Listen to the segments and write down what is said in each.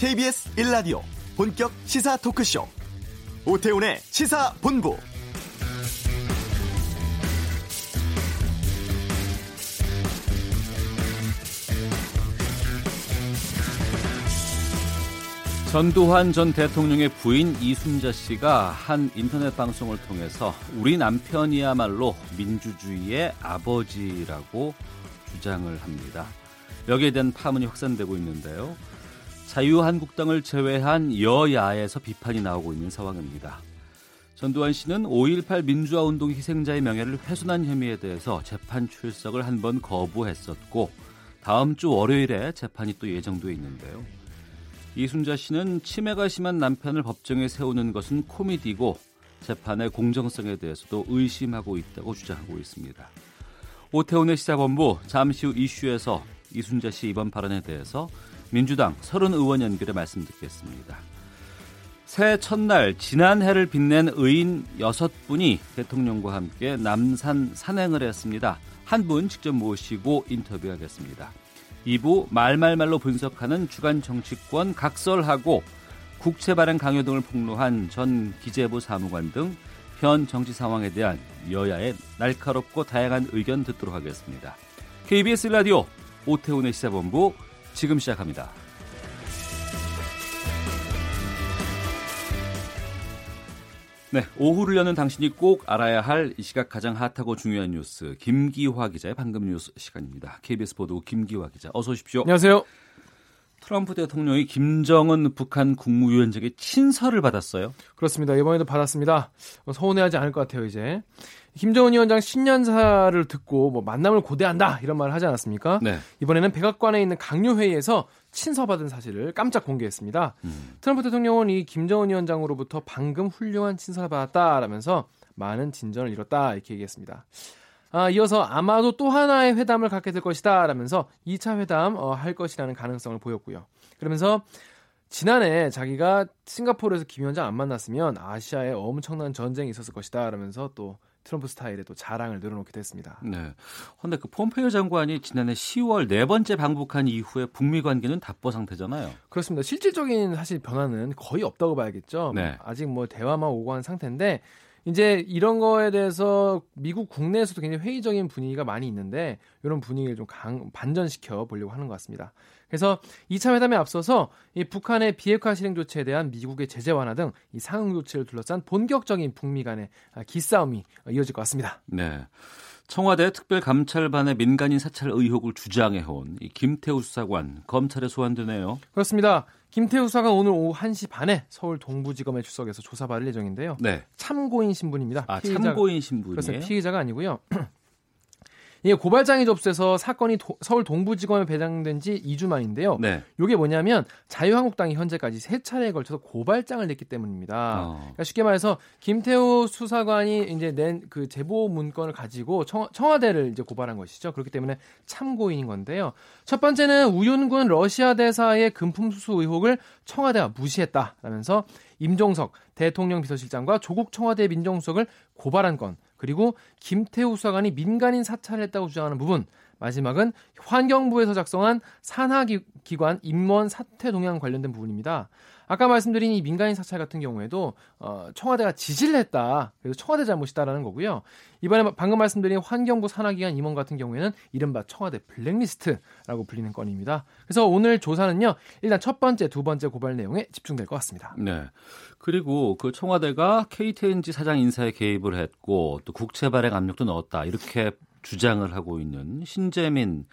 KBS 1라디오 본격 시사 토크쇼 오태훈의 시사본부 전두환 전 대통령의 부인 이순자 씨가 한 인터넷 방송을 통해서 우리 남편이야말로 민주주의의 아버지라고 주장을 합니다. 여기에 대한 파문이 확산되고 있는데요. 자유한국당을 제외한 여야에서 비판이 나오고 있는 상황입니다. 전두환 씨는 5.18 민주화 운동 희생자의 명예를 훼손한 혐의에 대해서 재판 출석을 한 번 거부했었고 다음 주 월요일에 재판이 또 예정돼 있는데요. 이순자 씨는 치매가 심한 남편을 법정에 세우는 것은 코미디고 재판의 공정성에 대해서도 의심하고 있다고 주장하고 있습니다. 오태훈의 시사본부 잠시 후 이슈에서 이순자 씨 이번 발언에 대해서 민주당 서른 의원 연결해 말씀 듣겠습니다. 새해 첫날 지난 해를 빛낸 의인 여섯 분이 대통령과 함께 남산 산행을 했습니다. 한 분 직접 모시고 인터뷰하겠습니다. 2부 말말말로 분석하는 주간 정치권 각설하고 국채 발행 강요 등을 폭로한 전 기재부 사무관 등 현 정치 상황에 대한 여야의 날카롭고 다양한 의견 듣도록 하겠습니다. KBS 라디오 오태훈의 시사본부 지금 시작합니다. 네, 오후를 여는 당신이 꼭 알아야 할 이 시각 가장 핫하고 중요한 뉴스 김기화 기자의 방금 뉴스 시간입니다. KBS 보도 김기화 기자 어서 오십시오. 안녕하세요. 트럼프 대통령이 김정은 북한 국무위원장의 친서를 받았어요. 그렇습니다. 이번에도 받았습니다. 서운해하지 않을 것 같아요, 이제. 김정은 위원장 신년사를 듣고 뭐 만남을 고대한다 이런 말을 하지 않았습니까? 네. 이번에는 백악관에 있는 강요 회의에서 친서받은 사실을 깜짝 공개했습니다. 음. 트럼프 대통령은 이 김정은 위원장으로부터 방금 훌륭한 친서를 받았다라면서 많은 진전을 이뤘다 이렇게 얘기했습니다. 아, 이어서 아마도 또 하나의 회담을 갖게 될 것이다 라면서 2차 회담 어, 할 것이라는 가능성을 보였고요. 그러면서 지난해 자기가 싱가포르에서 김 위원장 안 만났으면 아시아에 엄청난 전쟁이 있었을 것이다 라면서 또 트럼프 스타일의 또 자랑을 늘어놓기도 했습니다. 네. 그런데 그 폼페이오 장관이 지난해 10월 네 번째 방북한 이후에 북미 관계는 답보 상태잖아요. 그렇습니다. 실질적인 사실 변화는 거의 없다고 봐야겠죠. 네. 아직 뭐 대화만 오고 한 상태인데 이제 이런 거에 대해서 미국 국내에서도 굉장히 회의적인 분위기가 많이 있는데 이런 분위기를 좀 강, 반전시켜 보려고 하는 것 같습니다. 그래서 2차 회담에 앞서서 이 북한의 비핵화 실행 조치에 대한 미국의 제재 완화 등 이 상응 조치를 둘러싼 본격적인 북미 간의 기싸움이 이어질 것 같습니다. 네. 청와대 특별감찰반의 민간인 사찰 의혹을 주장해온 이 김태우 수사관 검찰에 소환되네요. 그렇습니다. 김태우 수사관 오늘 오후 1시 반에 서울 동부지검에 출석해서 조사받을 예정인데요. 네. 참고인 신분입니다. 아, 피의자- 참고인 신분이에요. 그렇습니다. 피의자가 아니고요. 이게 고발장이 접수해서 사건이 도- 서울 동부지검에 배당된 지 2주 만인데요. 네. 이게 뭐냐면 자유한국당이 현재까지 세 차례에 걸쳐서 고발장을 냈기 때문입니다. 어. 그러니까 쉽게 말해서 김태우 수사관이 이제 낸 그 제보 문건을 가지고 청, 청와대를 이제 고발한 것이죠. 그렇기 때문에 참고인인 건데요. 첫 번째는 우윤군 러시아 대사의 금품 수수 의혹을 청와대가 무시했다라면서 임종석 대통령 비서실장과 조국 청와대 민정수석을 고발한 건 그리고 김태우 수사관이 민간인 사찰을 했다고 주장하는 부분 마지막은 환경부에서 작성한 산하기관 임원 사퇴 동향 관련된 부분입니다. 아까 말씀드린 이 민간인 사찰 같은 경우에도 어, 청와대가 지시를 했다. 그래서 청와대 잘못이다라는 거고요. 이번에 방금 말씀드린 환경부 산하기관 임원 같은 경우에는 이른바 청와대 블랙리스트라고 불리는 건입니다. 그래서 오늘 조사는요. 일단 첫 번째, 두 번째 고발 내용에 집중될 것 같습니다. 네. 그리고 그 청와대가 KTNG 사장 인사에 개입을 했고 또 국채 발행 압력도 넣었다. 이렇게 주장을 하고 있는 신재민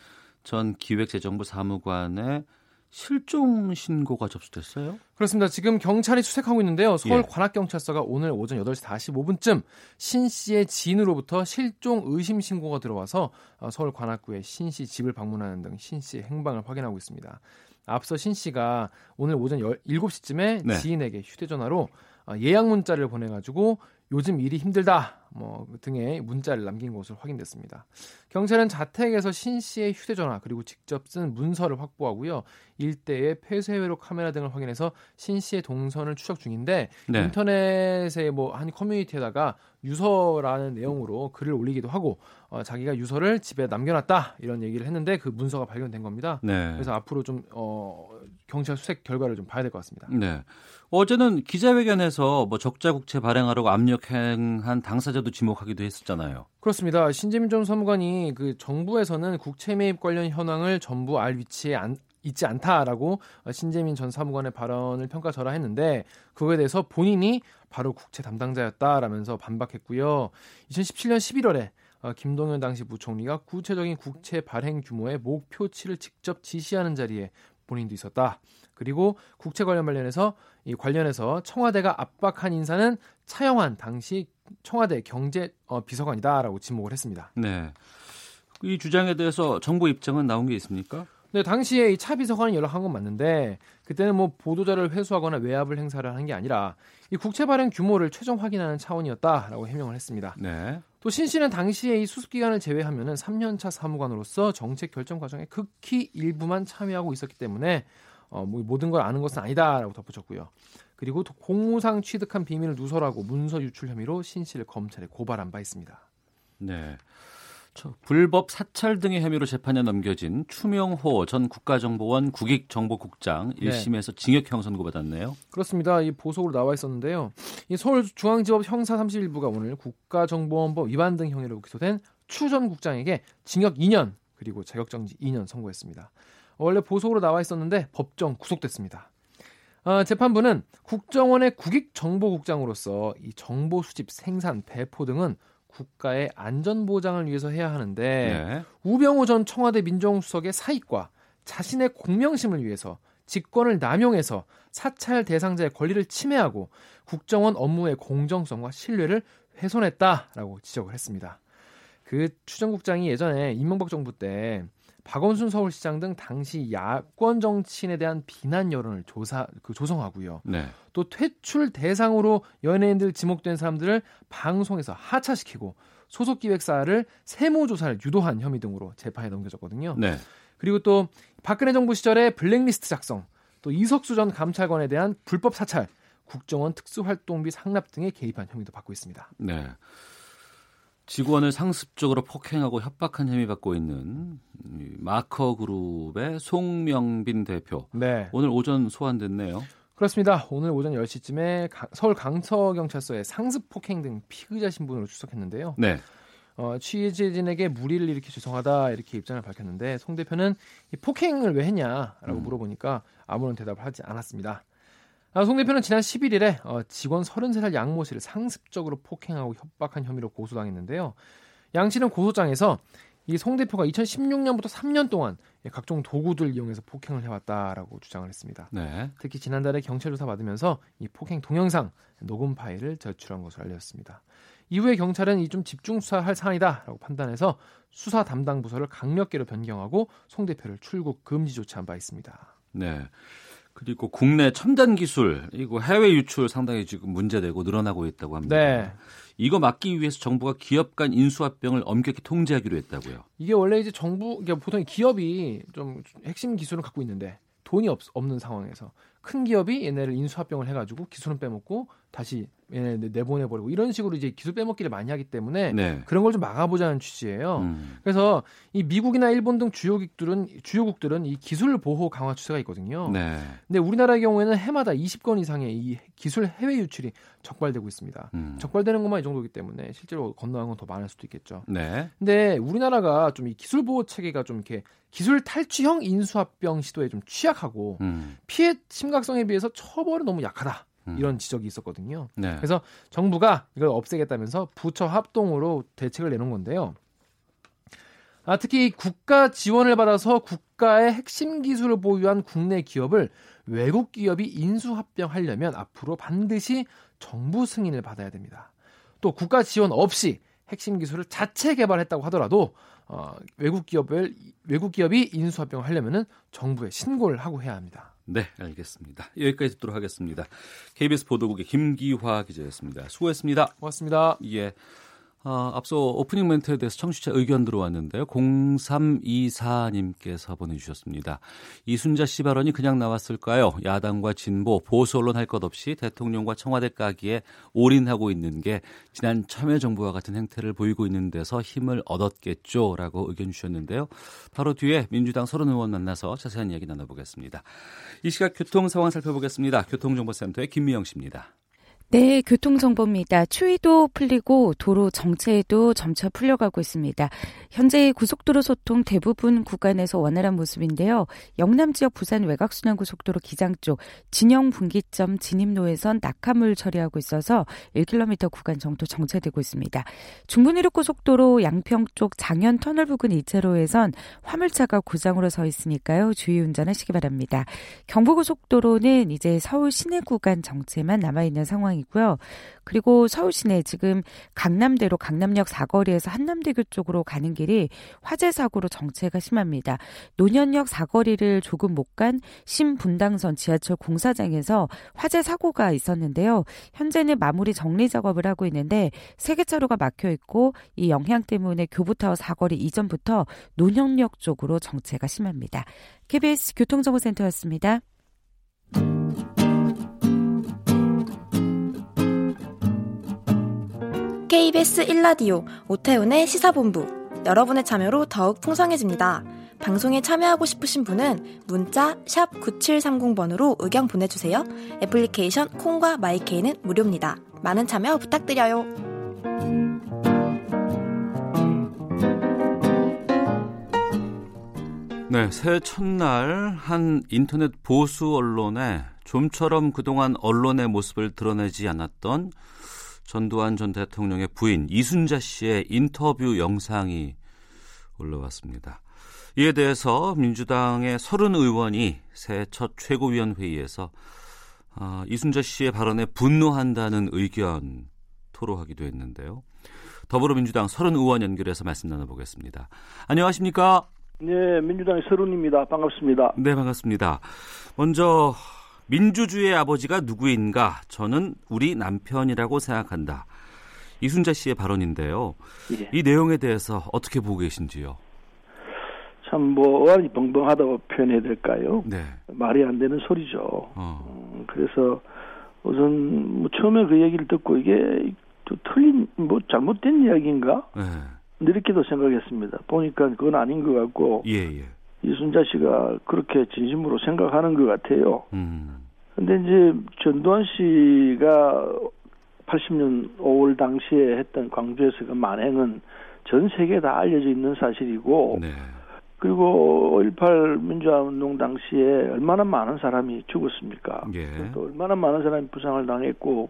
전 기획재정부 사무관의 실종 신고가 접수됐어요? 그렇습니다. 지금 경찰이 수색하고 있는데요. 서울 예. 관악경찰서가 오늘 오전 8시 45분쯤 신 씨의 지인으로부터 실종 의심 신고가 들어와서 어, 서울 관악구의 신 씨 집을 방문하는 등 신 씨의 행방을 확인하고 있습니다. 앞서 신 씨가 오늘 오전 7시쯤에 네. 지인에게 휴대전화로 어, 예약 문자를 보내가지고 요즘 일이 힘들다. 뭐 등의 문자를 남긴 것으로 확인됐습니다. 경찰은 자택에서 신 씨의 휴대전화 그리고 직접 쓴 문서를 확보하고요. 일대의 폐쇄회로 카메라 등을 확인해서 신 씨의 동선을 추적 중인데 네. 인터넷의 뭐 한 커뮤니티에다가 유서라는 내용으로 글을 올리기도 하고 어, 자기가 유서를 집에 남겨놨다 이런 얘기를 했는데 그 문서가 발견된 겁니다. 네. 그래서 앞으로 좀 어, 경찰 수색 결과를 좀 봐야 될 것 같습니다. 네. 어제는 기자회견에서 뭐 적자 국채 발행하라고 압력행한 당사자도 지목하기도 했었잖아요. 그렇습니다. 신재민 전 사무관이 그 정부에서는 국채 매입 관련 현황을 전부 알 위치에 안, 있지 않다라고 신재민 전 사무관의 발언을 평가절하했는데 그거에 대해서 본인이 바로 국채 담당자였다라면서 반박했고요. 2017년 11월에 어, 김동연 당시 부총리가 구체적인 국채 발행 규모의 목표치를 직접 지시하는 자리에 본인도 있었다. 그리고 국채 관련 관련해서 이 관련해서 청와대가 압박한 인사는 차영환 당시 청와대 경제 어, 비서관이다라고 지목을 했습니다. 네. 이 주장에 대해서 정부 입장은 나온 게 있습니까? 네, 당시에 이 차 비서관이 연락한 건 맞는데 그때는 뭐 보도자를 회수하거나 외압을 행사를 하는 게 아니라 이 국채 발행 규모를 최종 확인하는 차원이었다라고 해명을 했습니다. 네. 또 신 씨는 당시에 이 수습 기간을 제외하면은 3년차 사무관으로서 정책 결정 과정에 극히 일부만 참여하고 있었기 때문에 어, 뭐 모든 걸 아는 것은 아니다라고 덧붙였고요. 그리고 공무상 취득한 비밀을 누설하고 문서 유출 혐의로 신 씨를 검찰에 고발한 바 있습니다. 네. 불법 사찰 등의 혐의로 재판에 넘겨진 추명호 전 국가정보원 국익정보국장 1심에서 네. 징역형 선고받았네요. 그렇습니다. 이 보석으로 나와 있었는데요. 이 서울중앙지법 형사 31부가 오늘 국가정보원법 위반 등 혐의로 기소된 추 전 국장에게 징역 2년 그리고 자격정지 2년 선고했습니다. 원래 보석으로 나와 있었는데 법정 구속됐습니다. 어, 재판부는 국정원의 국익정보국장으로서 이 정보 수집, 생산, 배포 등은 국가의 안전 보장을 위해서 해야 하는데 네. 우병우 전 청와대 민정수석의 사익과 자신의 공명심을 위해서 직권을 남용해서 사찰 대상자의 권리를 침해하고 국정원 업무의 공정성과 신뢰를 훼손했다라고 지적을 했습니다. 그 추정국장이 예전에 이명박 정부 때 박원순 서울시장 등 당시 야권 정치인에 대한 비난 여론을 조사 그 조성하고요. 네. 또 퇴출 대상으로 연예인들 지목된 사람들을 방송에서 하차시키고 소속 기획사를 세무 조사를 유도한 혐의 등으로 재판에 넘겨졌거든요. 네. 그리고 또 박근혜 정부 시절에 블랙리스트 작성, 또 이석수 전 감찰관에 대한 불법 사찰, 국정원 특수활동비 상납 등에 개입한 혐의도 받고 있습니다. 네. 직원을 상습적으로 폭행하고 협박한 혐의 받고 있는 마커 그룹의 송명빈 대표. 네. 오늘 오전 소환됐네요. 그렇습니다. 오늘 오전 10시쯤에 서울 강서경찰서에 상습 폭행 등 피의자 신분으로 출석했는데요. 네. 어, 취재진에게 무리를 일으켜 죄송하다 이렇게 입장을 밝혔는데 송 대표는 이 폭행을 왜 했냐라고 음. 물어보니까 아무런 대답을 하지 않았습니다. 아, 송 대표는 지난 11일에 어, 직원 33살 양모 씨를 상습적으로 폭행하고 협박한 혐의로 고소당했는데요. 양 씨는 고소장에서 이 송 대표가 2016년부터 3년 동안 각종 도구들 이용해서 폭행을 해왔다라고 주장을 했습니다. 네. 특히 지난달에 경찰 조사 받으면서 이 폭행 동영상 녹음 파일을 제출한 것으로 알려졌습니다. 이후에 경찰은 이 좀 집중 수사할 사안이다라고 판단해서 수사 담당 부서를 강력계로 변경하고 송 대표를 출국 금지 조치한 바 있습니다. 네. 그리고 국내 첨단 기술 이거 해외 유출 상당히 지금 문제되고 늘어나고 있다고 합니다. 네. 이거 막기 위해서 정부가 기업 간 인수합병을 엄격히 통제하기로 했다고요. 이게 원래 이제 정부 그러니까 보통 기업이 좀 핵심 기술을 갖고 있는데 돈이 없, 없는 상황에서 큰 기업이 얘네를 인수합병을 해가지고 기술은 빼먹고 다시 얘네 내보내버리고 이런 식으로 이제 기술 빼먹기를 많이 하기 때문에 네. 그런 걸 좀 막아보자는 취지예요. 음. 그래서 이 미국이나 일본 등 주요국들은 주요국들은 이 기술 보호 강화 추세가 있거든요. 네. 근데 우리나라의 경우에는 해마다 20건 이상의 이 기술 해외 유출이 적발되고 있습니다. 음. 적발되는 것만 이 정도이기 때문에 실제로 건너간 건 더 많을 수도 있겠죠. 네. 근데 우리나라가 좀 이 기술 보호 체계가 좀 이렇게 기술 탈취형 인수합병 시도에 좀 취약하고 음. 피해 심각성에 비해서 처벌은 너무 약하다. 음. 이런 지적이 있었거든요. 네. 그래서 정부가 이걸 없애겠다면서 부처 합동으로 대책을 내놓은 건데요. 아, 특히 국가 지원을 받아서 국가의 핵심 기술을 보유한 국내 기업을 외국 기업이 인수합병하려면 앞으로 반드시 정부 승인을 받아야 됩니다. 또 국가 지원 없이 핵심 기술을 자체 개발했다고 하더라도 어, 외국 기업을 외국 기업이 인수합병하려면은 정부에 신고를 하고 해야 합니다. 네, 알겠습니다. 여기까지 듣도록 하겠습니다. KBS 보도국의 김기화 기자였습니다. 수고했습니다. 고맙습니다. 예. 어, 앞서 오프닝 멘트에 대해서 청취자 의견 들어왔는데요. 0324님께서 보내주셨습니다. 이순자 씨 발언이 그냥 나왔을까요? 야당과 진보, 보수 언론 할 것 없이 대통령과 청와대 까기에 올인하고 있는 게 지난 참여정부와 같은 행태를 보이고 있는 데서 힘을 얻었겠죠? 라고 의견 주셨는데요. 바로 뒤에 민주당 서른 의원 만나서 자세한 이야기 나눠보겠습니다. 이 시각 교통 상황 살펴보겠습니다. 교통정보센터의 김미영 씨입니다. 네, 교통정보입니다. 추위도 풀리고 도로 정체도 점차 풀려가고 있습니다. 현재 고속도로 소통 대부분 구간에서 원활한 모습인데요. 영남 지역 부산 외곽순환고속도로 기장 쪽 진영 분기점 진입로에선 낙하물 처리하고 있어서 1km 구간 정도 정체되고 있습니다. 중부내륙고속도로 양평 쪽 장현 터널 부근 2차로에선 화물차가 고장으로 서 있으니까요. 주의 운전하시기 바랍니다. 경부고속도로는 이제 서울 시내 구간 정체만 남아있는 상황입니다. 상황이고요. 그리고 서울 시내 지금 강남대로 강남역 사거리에서 한남대교 쪽으로 가는 길이 화재 사고로 정체가 심합니다. 노년역 사거리를 조금 못 간 신분당선 지하철 공사장에서 화재 사고가 있었는데요. 현재는 마무리 정리 작업을 하고 있는데 세 개 차로가 막혀 있고 이 영향 때문에 교부타워 사거리 이전부터 노년역 쪽으로 정체가 심합니다. KBS 교통정보센터였습니다. KBS 1라디오 오태훈의 시사본부 여러분의 참여로 더욱 풍성해집니다. 방송에 참여하고 싶으신 분은 문자 9730번으로 의견 보내주세요. 애플리케이션 콩과 마이케이는 무료입니다. 많은 참여 부탁드려요. 네, 새해 첫날 한 인터넷 보수 언론에 좀처럼 그동안 언론의 모습을 드러내지 않았던 전두환 전 대통령의 부인 이순자 씨의 인터뷰 영상이 올라왔습니다. 이에 대해서 민주당의 서른 의원이 새해 첫 최고위원 회의에서 아, 이순자 씨의 발언에 분노한다는 의견 토로하기도 했는데요. 더불어민주당 서른 의원 연결해서 말씀 나눠보겠습니다. 안녕하십니까? 네, 민주당의 서른입니다. 반갑습니다. 네, 반갑습니다. 먼저 민주주의의 아버지가 누구인가? 저는 우리 남편이라고 생각한다. 이순자 씨의 발언인데요. 예. 이 내용에 대해서 어떻게 보고 계신지요? 참, 뭐, 어안이 벙벙하다고 표현해야 될까요? 네. 말이 안 되는 소리죠. 어. 음, 그래서 우선, 뭐 처음에 그 얘기를 듣고 이게 또 틀린, 뭐 잘못된 이야기인가? 네. 이렇게도 생각했습니다. 보니까 그건 아닌 것 같고. 예, 예. 이순자 씨가 그렇게 진심으로 생각하는 것 같아요. 음. 근데 이제 전두환 씨가 80년 5월 당시에 했던 광주에서 그 만행은 전 세계에 다 알려져 있는 사실이고 네. 그리고 5.18 민주화 운동 당시에 얼마나 많은 사람이 죽었습니까? 예. 또 얼마나 많은 사람이 부상을 당했고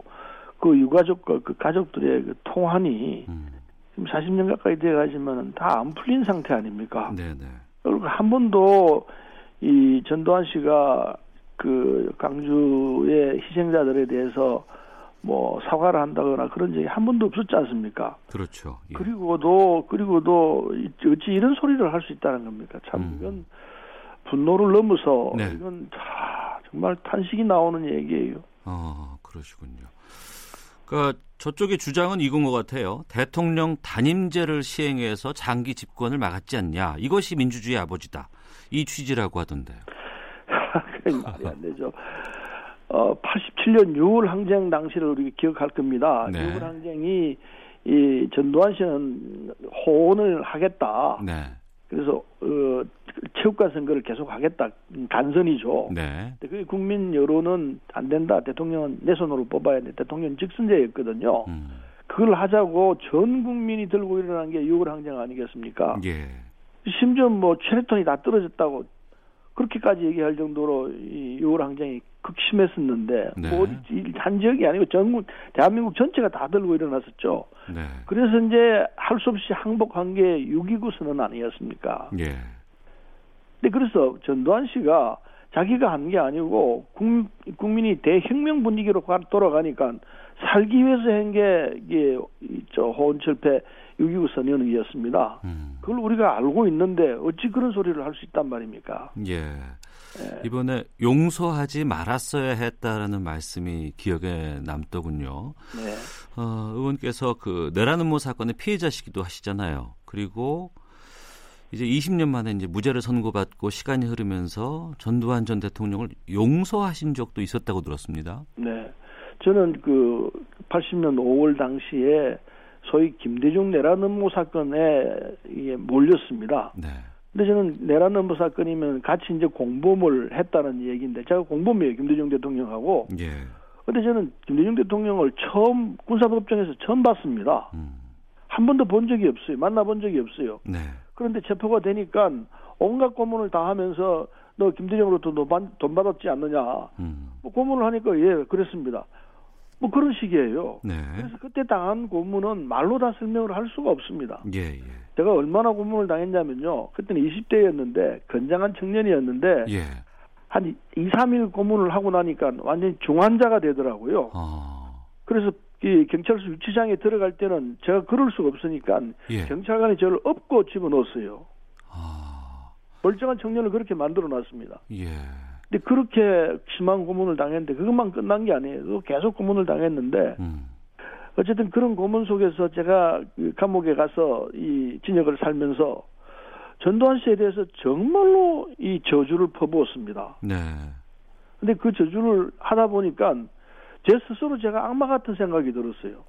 그 유가족과 그 가족들의 그 통환이 음. 지금 40년 가까이 돼 가지만 다 안 풀린 상태 아닙니까? 네, 네. 그리고 한 번도 이 전두환 씨가 그 강주의 희생자들에 대해서 뭐 사과를 한다거나 그런 적이 한 번도 없었지 않습니까? 그렇죠. 예. 그리고도 그리고도 어찌 이런 소리를 할 수 있다는 겁니까? 참 음. 이건 분노를 넘어서 네. 이건 다 정말 탄식이 나오는 얘기예요. 어 그러시군요. 그러니까 저쪽의 주장은 이건 것 같아요. 대통령 단임제를 시행해서 장기 집권을 막았지 않냐. 이것이 민주주의 아버지다. 이 취지라고 하던데요. 말이 안 되죠. 어, 87년 6월 항쟁 당시를 우리 기억할 겁니다. 네. 6월 항쟁이 이 전두환 씨는 호언을 하겠다. 네. 그래서 어, 체육관 선거를 계속 하겠다 단선이죠. 네. 그 국민 여론은 안 된다. 대통령은 내 손으로 뽑아야 돼. 대통령 직선제였거든요. 음. 그걸 하자고 전 국민이 들고 일어난 게 6월 항쟁 아니겠습니까? 예. 심지어 뭐 체레톤이 다 떨어졌다고 그렇게까지 얘기할 정도로 이 6월 항쟁이 극심했었는데 네. 뭐한 지역이 아니고 전국 대한민국 전체가 다 들고 일어났었죠. 네. 그래서 이제 할 수 없이 항복한 게 6.29 선언 아니었습니까? 예. 근데 그래서 전두환 씨가 자기가 한 게 아니고 국민이 대혁명 분위기로 돌아가니까 살기 위해서 한 게 이게 저 호원철폐 6.29 선언이었습니다. 음. 그걸 우리가 알고 있는데 어찌 그런 소리를 할 수 있단 말입니까? 예. 예. 이번에 용서하지 말았어야 했다라는 말씀이 기억에 남더군요. 네. 어, 의원께서 그 내란 음모 사건의 피해자시기도 하시잖아요. 그리고 이제 20년 만에 이제 무죄를 선고받고 시간이 흐르면서 전두환 전 대통령을 용서하신 적도 있었다고 들었습니다. 네. 저는 그 80년 5월 당시에 소위 김대중 내란 음모 사건에 몰렸습니다. 네. 근데 저는 내란 음모 사건이면 같이 이제 공범을 했다는 얘기인데 제가 공범이에요 김대중 대통령하고. 예. 근데 저는 김대중 대통령을 처음 군사법정에서 처음 봤습니다. 음. 한 번도 본 적이 없어요. 만나본 적이 없어요. 네. 그런데 체포가 되니까 온갖 고문을 다 하면서 너 김대중으로부터 돈 받았지 않느냐. 음. 뭐 고문을 하니까 예 그랬습니다. 뭐 그런 식이에요. 네. 그래서 그때 당한 고문은 말로 다 설명을 할 수가 없습니다. 예, 예. 제가 얼마나 고문을 당했냐면요. 그때는 20대였는데 건장한 청년이었는데 예. 한 2, 3일 고문을 하고 나니까 완전히 중환자가 되더라고요. 아. 그래서 이 경찰서 유치장에 들어갈 때는 제가 그럴 수가 없으니까 예. 경찰관이 저를 업고 집어넣었어요. 아. 멀쩡한 청년을 그렇게 만들어 놨습니다. 예. 근데 그렇게 심한 고문을 당했는데 그것만 끝난 게 아니에요. 계속 고문을 당했는데 음. 어쨌든 그런 고문 속에서 제가 그 감옥에 가서 이 진역을 살면서 전두환 씨에 대해서 정말로 이 저주를 퍼부었습니다. 네. 근데 그 저주를 하다 보니까 제 스스로 제가 악마 같은 생각이 들었어요.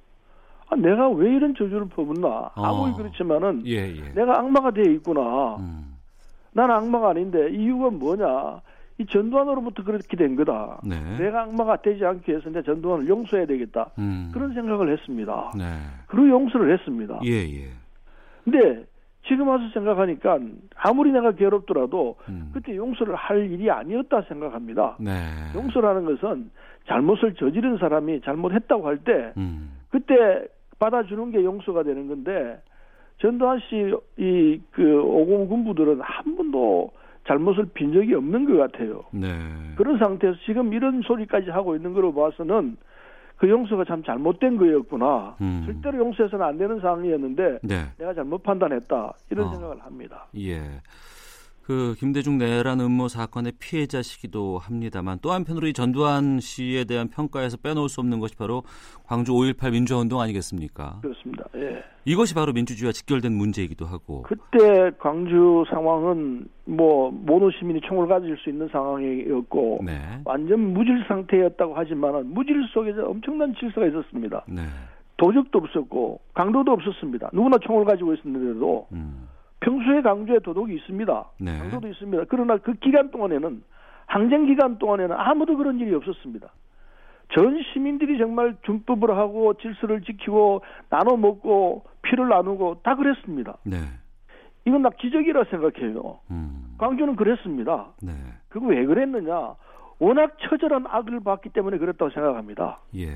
아, 내가 왜 이런 저주를 퍼붓나? 아무리 어. 그렇지만은 예, 예. 내가 악마가 되어 있구나. 음. 나는 악마가 아닌데 이유가 뭐냐? 이 전두환으로부터 그렇게 된 거다. 네. 내가 악마가 되지 않기 위해서 내 전두환을 용서해야 되겠다. 음. 그런 생각을 했습니다. 네. 그리고 용서를 했습니다. 예, 예. 근데 지금 와서 생각하니까 아무리 내가 괴롭더라도 음. 그때 용서를 할 일이 아니었다 생각합니다. 네. 용서라는 것은 잘못을 저지른 사람이 잘못했다고 할때 음. 그때 받아주는 게 용서가 되는 건데 전두환 씨이 그 오공 군부들은 한 번도 잘못을 빈 적이 없는 것 같아요. 네. 그런 상태에서 지금 이런 소리까지 하고 있는 걸로 봐서는 그 용서가 참 잘못된 거였구나. 음. 절대로 용서해서는 안 되는 상황이었는데 네. 내가 잘못 판단했다. 이런 어. 생각을 합니다. 예. 그 김대중 내란 음모 사건의 피해자시기도 합니다만 또 한편으로 이 전두환 씨에 대한 평가에서 빼놓을 수 없는 것이 바로 광주 5.18 민주화운동 아니겠습니까? 그렇습니다. 예. 이것이 바로 민주주의와 직결된 문제이기도 하고. 그때 광주 상황은 뭐 모든 시민이 총을 가질 수 있는 상황이었고 네. 완전 무질 상태였다고 하지만은 무질 속에 서 엄청난 질서가 있었습니다. 네. 도적도 없었고 강도도 없었습니다. 누구나 총을 가지고 있었는데도. 음. 평소에 강조에 도덕이 있습니다. 네. 강도도 있습니다. 그러나 그 기간 동안에는 항쟁 기간 동안에는 아무도 그런 일이 없었습니다. 전 시민들이 정말 준법을 하고 질서를 지키고 나눠 먹고 피를 나누고 다 그랬습니다. 네. 이건 나 기적이라 생각해요. 음. 광주는 그랬습니다. 네. 그거 왜 그랬느냐? 워낙 처절한 악을 봤기 때문에 그랬다고 생각합니다. 예.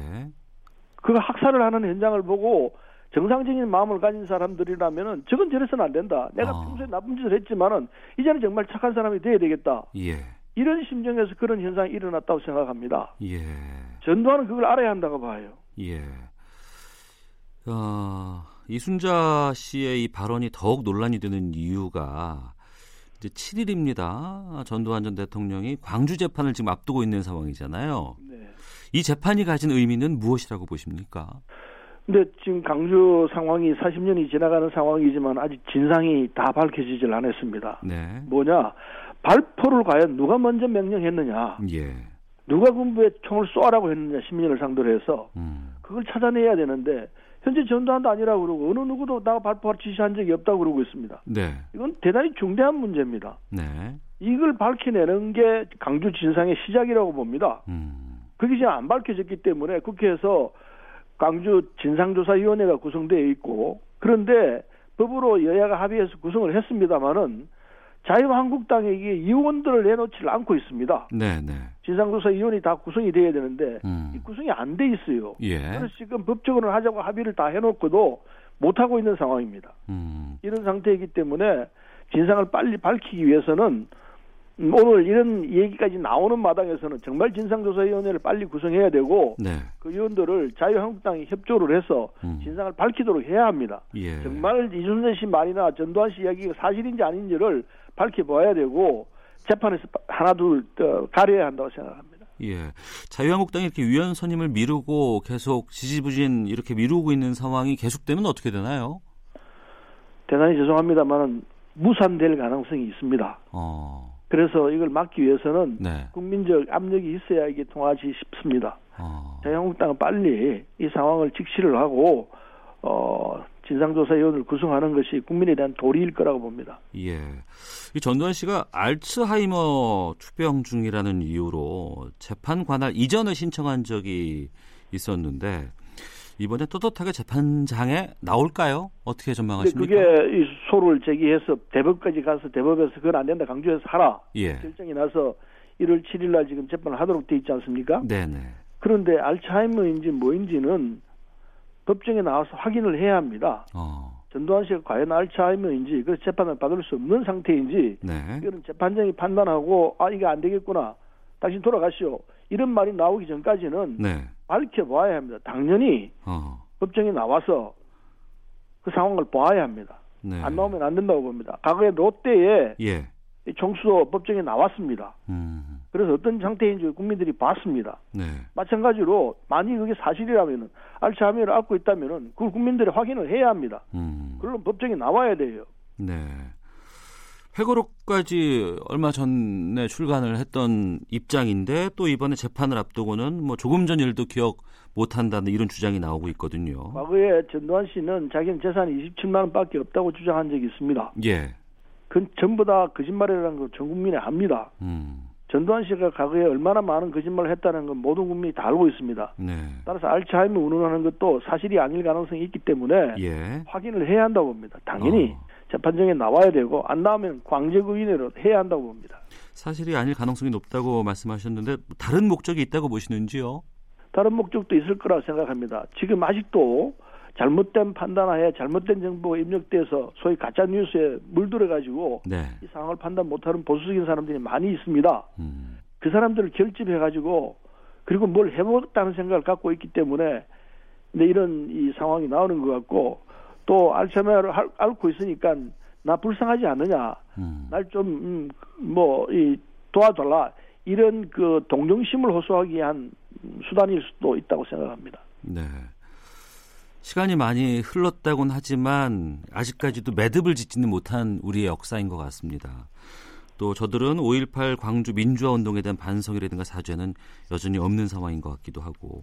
그 학살을 하는 현장을 보고 정상적인 마음을 가진 사람들이라면은 저건 저래서는 안 된다. 내가 어. 평소에 나쁜 짓을 했지만은 이제는 정말 착한 사람이 돼야 되겠다. 예. 이런 심정에서 그런 현상이 일어났다고 생각합니다. 예. 전두환은 그걸 알아야 한다고 봐요. 예. 어, 이순자 씨의 이 발언이 더욱 논란이 되는 이유가 이제 7일입니다. 전두환 전 대통령이 광주 재판을 지금 앞두고 있는 상황이잖아요. 네. 이 재판이 가진 의미는 무엇이라고 보십니까? 근데 지금 강주 상황이 40년이 지나가는 상황이지만 아직 진상이 다 밝혀지질 않았습니다. 네. 뭐냐? 발포를 과연 누가 먼저 명령했느냐? 예. 누가 군부에 총을 쏘아라고 했느냐? 시민을 상대로 해서 음. 그걸 찾아내야 되는데 현재 전두환도 아니라고 그러고 어느 누구도 나 발포할 지시한 적이 없다고 그러고 있습니다. 네. 이건 대단히 중대한 문제입니다. 네. 이걸 밝혀내는 게 강주 진상의 시작이라고 봅니다. 음. 그게 지금 안 밝혀졌기 때문에 국회에서 광주 진상조사위원회가 구성되어 있고 그런데 법으로 여야가 합의해서 구성을 했습니다마는 자유한국당에게 의원들을 내놓지 않고 있습니다. 네, 네. 진상조사위원회 다 구성이 돼야 되는데 음. 이 구성이 안 돼 있어요. 예. 그래서 지금 법적으로 하자고 합의를 다 해놓고도 못 하고 있는 상황입니다. 음. 이런 상태이기 때문에 진상을 빨리 밝히기 위해서는 음, 오늘 이런 얘기까지 나오는 마당에서는 정말 진상조사위원회를 빨리 구성해야 되고 네. 그 위원들을 자유한국당이 협조를 해서 음. 진상을 밝히도록 해야 합니다. 예. 정말 이준세 씨 말이나 전두환 씨 이야기가 사실인지 아닌지를 밝혀봐야 되고 재판에서 하나 둘 가려야 한다고 생각합니다. 예. 자유한국당이 이렇게 위원 선임을 미루고 계속 지지부진 이렇게 미루고 있는 상황이 계속되면 어떻게 되나요? 대단히 죄송합니다만은 무산될 가능성이 있습니다. 어. 그래서 이걸 막기 위해서는 네. 국민적 압력이 있어야 이게 통하지 싶습니다. 어. 자유한국당은 빨리 이 상황을 직시를 하고 어, 진상조사위원을 구성하는 것이 국민에 대한 도리일 거라고 봅니다. 예. 이 전두환 씨가 알츠하이머 투병 중이라는 이유로 재판 관할 이전을 신청한 적이 있었는데 이번에 떳떳하게 재판장에 나올까요? 어떻게 전망하십니까? 그게 이 소를 제기해서 대법까지 가서 대법에서 그건 안 된다 강조해서 하라 예. 결정이 나서 1월 7일 날 지금 재판을 하도록 돼 있지 않습니까? 네네. 그런데 알츠하이머인지 뭐인지는 법정에 나와서 확인을 해야 합니다. 어. 전두환 씨가 과연 알츠하이머인지 그 재판을 받을 수 없는 상태인지 네. 이거는 재판장이 판단하고 아 이게 안 되겠구나 당신 돌아가시오 이런 말이 나오기 전까지는 네. 밝혀봐야 합니다. 당연히 어. 법정에 나와서 그 상황을 봐야 합니다. 네. 안 나오면 안 된다고 봅니다. 과거에 롯데에 예. 총수도 법정에 나왔습니다. 음. 그래서 어떤 상태인지 국민들이 봤습니다. 네. 마찬가지로 만약 그게 사실이라면은 알츠하이머를 앓고 있다면은 그 국민들이 확인을 해야 합니다. 음. 그럼 법정에 나와야 돼요. 네. 회고록까지 얼마 전에 출간을 했던 입장인데 또 이번에 재판을 앞두고는 뭐 조금 전 일도 기억 못한다는 이런 주장이 나오고 있거든요. 과거에 전두환 씨는 자기는 재산이 27만 원밖에 없다고 주장한 적이 있습니다. 예. 그건 전부 다 거짓말이라는 걸 전 국민이 압니다. 음. 전두환 씨가 과거에 얼마나 많은 거짓말을 했다는 건 모든 국민이 다 알고 있습니다. 네. 따라서 알츠하이머 운운하는 것도 사실이 아닐 가능성이 있기 때문에 예. 확인을 해야 한다고 봅니다. 당연히 어. 재판정에 나와야 되고 안 나오면 광적의인회로 해야 한다고 봅니다. 사실이 아닐 가능성이 높다고 말씀하셨는데 다른 목적이 있다고 보시는지요? 다른 목적도 있을 거라고 생각합니다. 지금 아직도 잘못된 판단하에 잘못된 정보가 입력돼서 소위 가짜 뉴스에 물들어 가지고 네. 이 상황을 판단 못하는 보수적인 사람들이 많이 있습니다. 음. 그 사람들을 결집해 가지고 그리고 뭘 해보겠다는 생각을 갖고 있기 때문에 근데 이런 이 상황이 나오는 것 같고 또 알츠하이머를 앓고 있으니까 나 불쌍하지 않느냐, 음. 날좀 음, 뭐이 도와달라 이런 그 동정심을 호소하기 위한 수단일 수도 있다고 생각합니다. 네. 시간이 많이 흘렀다곤 하지만 아직까지도 매듭을 짓지는 못한 우리의 역사인 것 같습니다. 또 저들은 5.18 광주 민주화 운동에 대한 반성이라든가 사죄는 여전히 없는 상황인 것 같기도 하고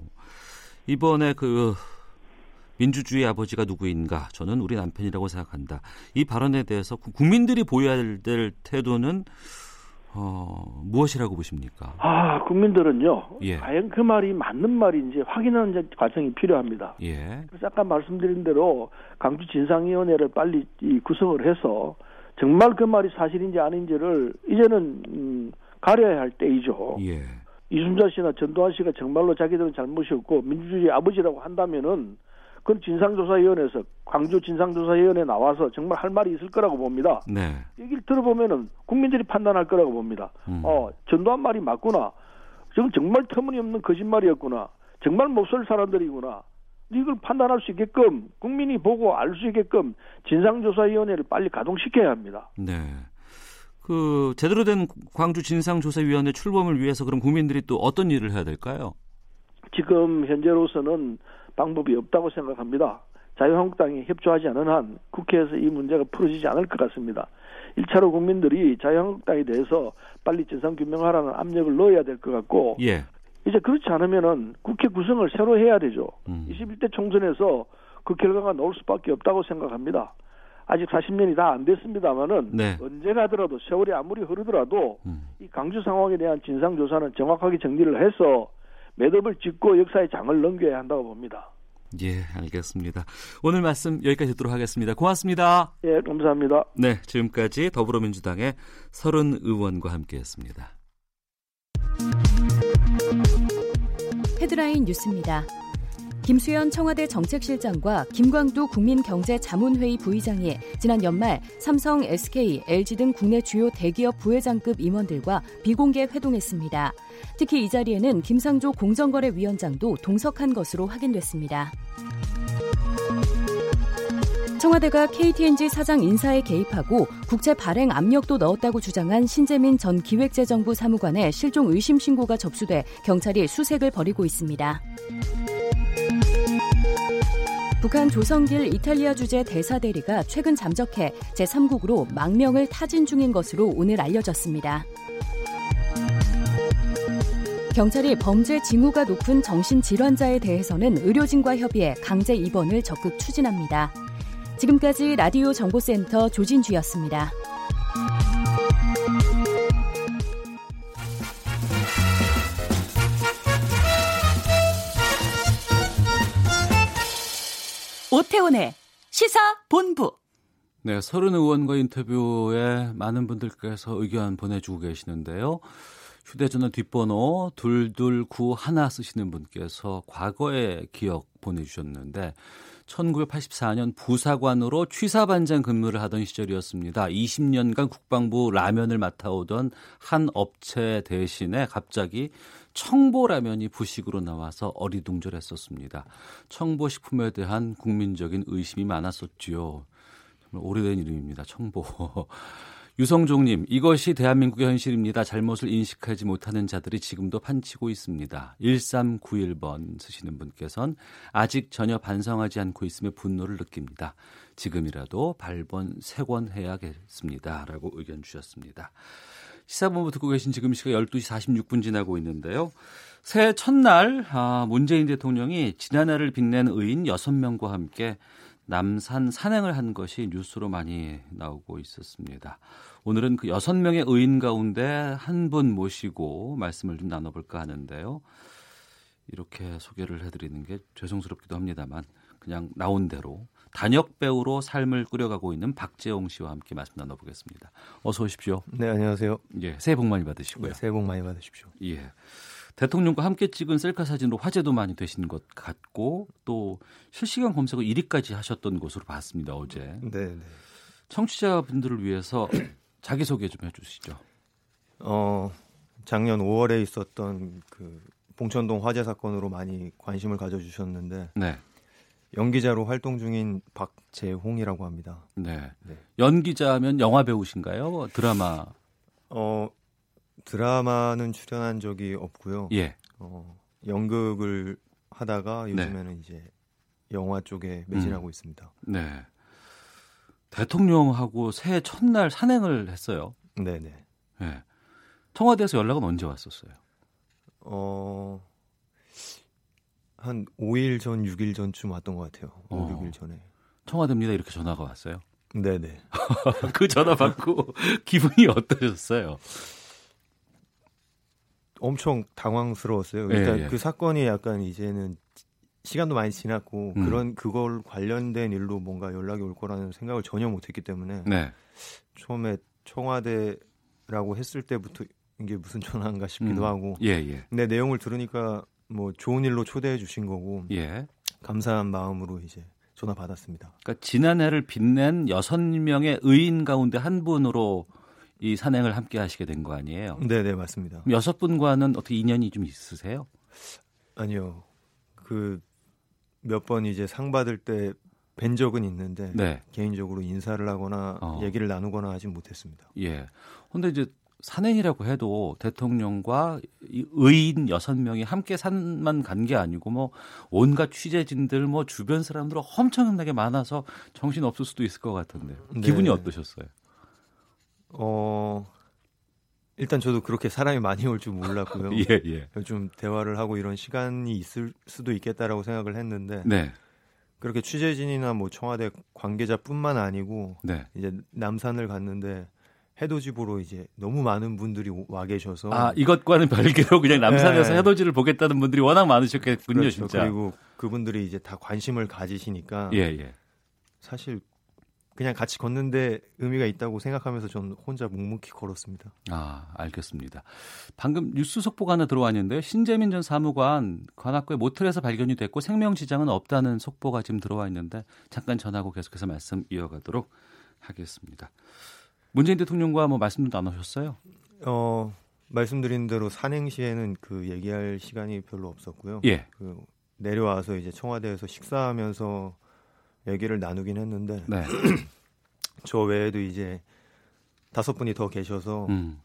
이번에 그 민주주의 아버지가 누구인가? 저는 우리 남편이라고 생각한다. 이 발언에 대해서 국민들이 보여야 될 태도는 어, 무엇이라고 보십니까? 아, 국민들은요. 예. 과연 그 말이 맞는 말인지 확인하는 과정이 필요합니다. 예. 그래서 아까 말씀드린 대로 강주 진상위원회를 빨리 구성을 해서 정말 그 말이 사실인지 아닌지를 이제는 음, 가려야 할 때이죠. 예. 이순자 씨나 전두환 씨가 정말로 자기들은 잘못이었고 민주주의 아버지라고 한다면은 그건 진상조사위원회에서 광주 진상조사위원회 나와서 정말 할 말이 있을 거라고 봅니다. 네. 얘기를 들어보면은 국민들이 판단할 거라고 봅니다. 음. 어, 전두환 말이 맞구나. 지금 정말 터무니없는 거짓말이었구나. 정말 못살 사람들이구나. 이걸 판단할 수 있게끔 국민이 보고 알 수 있게끔 진상조사위원회를 빨리 가동시켜야 합니다. 네. 그 제대로 된 광주 진상조사위원회 출범을 위해서 그럼 국민들이 또 어떤 일을 해야 될까요? 지금 현재로서는 방법이 없다고 생각합니다. 자유한국당이 협조하지 않은 한 국회에서 이 문제가 풀어지지 않을 것 같습니다. 1차로 국민들이 자유한국당에 대해서 빨리 진상규명하라는 압력을 넣어야 될 것 같고 예. 이제 그렇지 않으면은 국회 구성을 새로 해야 되죠. 음. 21대 총선에서 그 결과가 나올 수밖에 없다고 생각합니다. 아직 40년이 다 안 됐습니다만은 네. 언제 가더라도 세월이 아무리 흐르더라도 음. 이 강주 상황에 대한 진상 조사는 정확하게 정리를 해서 매듭을 짓고 역사의 장을 넘겨야 한다고 봅니다. 예, 알겠습니다. 오늘 말씀 여기까지 듣도록 하겠습니다. 고맙습니다. 예, 감사합니다. 네, 지금까지 더불어민주당의 서른 의원과 함께했습니다. 헤드라인 뉴스입니다. 김수현 청와대 정책실장과 김광두 국민경제자문회의 부의장이 지난 연말 삼성, SK, LG 등 국내 주요 대기업 부회장급 임원들과 비공개 회동했습니다. 특히 이 자리에는 김상조 공정거래위원장도 동석한 것으로 확인됐습니다. 청와대가 KTNG 사장 인사에 개입하고 국채 발행 압력도 넣었다고 주장한 신재민 전 기획재정부 사무관의 실종 의심 신고가 접수돼 경찰이 수색을 벌이고 있습니다. 북한 조성길 이탈리아 주재 대사 대리가 최근 잠적해 제3국으로 망명을 타진 중인 것으로 오늘 알려졌습니다. 경찰이 범죄 징후가 높은 정신질환자에 대해서는 의료진과 협의해 강제 입원을 적극 추진합니다. 지금까지 라디오 정보센터 조진주였습니다. 오태훈의 시사 본부. 네, 서른 의원과 인터뷰에 많은 분들께서 의견 보내주고 계시는데요. 휴대전화 뒷번호 229하나 쓰시는 분께서 과거의 기억 보내주셨는데 1984년 부사관으로 취사반장 근무를 하던 시절이었습니다. 20년간 국방부 라면을 맡아오던 한 업체 대신에 갑자기 청보라면이 부식으로 나와서 어리둥절했었습니다. 청보식품에 대한 국민적인 의심이 많았었지요. 정말 오래된 이름입니다. 청보. 유성종님, 이것이 대한민국의 현실입니다. 잘못을 인식하지 못하는 자들이 지금도 판치고 있습니다. 1391번 쓰시는 분께서는 아직 전혀 반성하지 않고 있음에 분노를 느낍니다. 지금이라도 발본 세권해야겠습니다. 라고 의견 주셨습니다. 시사본부 듣고 계신 지금 시각 12시 46분 지나고 있는데요. 새해 첫날 아, 문재인 대통령이 지난해를 빛낸 의인 6명과 함께 남산 산행을 한 것이 뉴스로 많이 나오고 있었습니다. 오늘은 그 여섯 명의 의인 가운데 한 분 모시고 말씀을 좀 나눠볼까 하는데요. 이렇게 소개를 해드리는 게 죄송스럽기도 합니다만 그냥 나온 대로 단역 배우로 삶을 꾸려가고 있는 박재홍 씨와 함께 말씀 나눠보겠습니다. 어서 오십시오. 네, 안녕하세요. 예, 새해 복 많이 받으시고요. 네, 새해 복 많이 받으십시오. 예. 대통령과 함께 찍은 셀카 사진으로 화제도 많이 되신 것 같고 또 실시간 검색어 1위까지 하셨던 것으로 봤습니다 어제. 네. 네. 청취자분들을 위해서 자기 소개 좀 해주시죠. 어 작년 5월에 있었던 그 봉천동 화재 사건으로 많이 관심을 가져주셨는데. 네. 연기자로 활동 중인 박재홍이라고 합니다. 네. 네. 연기자면 영화 배우신가요? 드라마? 어 드라마는 출연한 적이 없고요. 예. 어, 연극을 하다가 네. 요즘에는 네. 이제 영화 쪽에 매진하고 음. 있습니다. 네. 대통령하고 새해 첫날 산행을 했어요. 네네. 네. 네. 청와대에서 연락은 언제 왔었어요? 어, 한 5일 전, 6일 전쯤 왔던 것 같아요. 5, 어. 6일 전에. 청와대입니다. 이렇게 전화가 왔어요? 네네. 그 전화 받고 기분이 어떠셨어요? 엄청 당황스러웠어요. 일단 예, 예. 그 사건이 약간 이제는 시간도 많이 지났고 음. 그런 그걸 관련된 일로 뭔가 연락이 올 거라는 생각을 전혀 못했기 때문에 네. 처음에 청와대라고 했을 때부터 이게 무슨 전화인가 싶기도 음. 하고. 예, 예. 근데 내용을 들으니까 뭐 좋은 일로 초대해 주신 거고 예. 감사한 마음으로 이제 전화 받았습니다. 그러니까 지난해를 빛낸 여섯 명의 의인 가운데 한 분으로 이 산행을 함께 하시게 된 거 아니에요? 네, 네, 맞습니다. 여섯 분과는 어떻게 인연이 좀 있으세요? 아니요. 그 몇 번 이제 상 받을 때 뵌 적은 있는데 네. 개인적으로 인사를 하거나 어. 얘기를 나누거나 하지 못했습니다. 예. 근데 이제 산행이라고 해도 대통령과 의인 여섯 명이 함께 산만 간 게 아니고 뭐 온갖 취재진들 뭐 주변 사람들 엄청나게 많아서 정신 없을 수도 있을 것 같은데 기분이 네. 어떠셨어요? 어 일단 저도 그렇게 사람이 많이 올 줄 몰랐고요. 예, 예. 좀 대화를 하고 이런 시간이 있을 수도 있겠다라고 생각을 했는데 네. 그렇게 취재진이나 뭐 청와대 관계자뿐만 아니고 네. 이제 남산을 갔는데 해돋이보러 이제 너무 많은 분들이 와 계셔서 아 이것과는 별개로 그냥 남산에서 네. 해돋이를 보겠다는 분들이 워낙 많으셨겠군요, 그렇죠. 진짜. 그리고 그분들이 이제 다 관심을 가지시니까 예, 예. 사실 그냥 같이 걷는데 의미가 있다고 생각하면서 전 혼자 묵묵히 걸었습니다. 아, 알겠습니다. 방금 뉴스 속보가 하나 들어왔는데 신재민 전 사무관 관악구의 모텔에서 발견이 됐고 생명 지장은 없다는 속보가 지금 들어와 있는데 잠깐 전하고 계속해서 말씀 이어가도록 하겠습니다. 문재인 대통령과 뭐 말씀도 나누셨어요? 어, 말씀드린 대로 산행시에는 그 얘기할 시간이 별로 없었고요. 예. 그 내려와서 이제 청와대에서 식사하면서 얘기를 나누긴 했는데 네. 저 외에도 이제 다섯 분이 더 계셔서 음.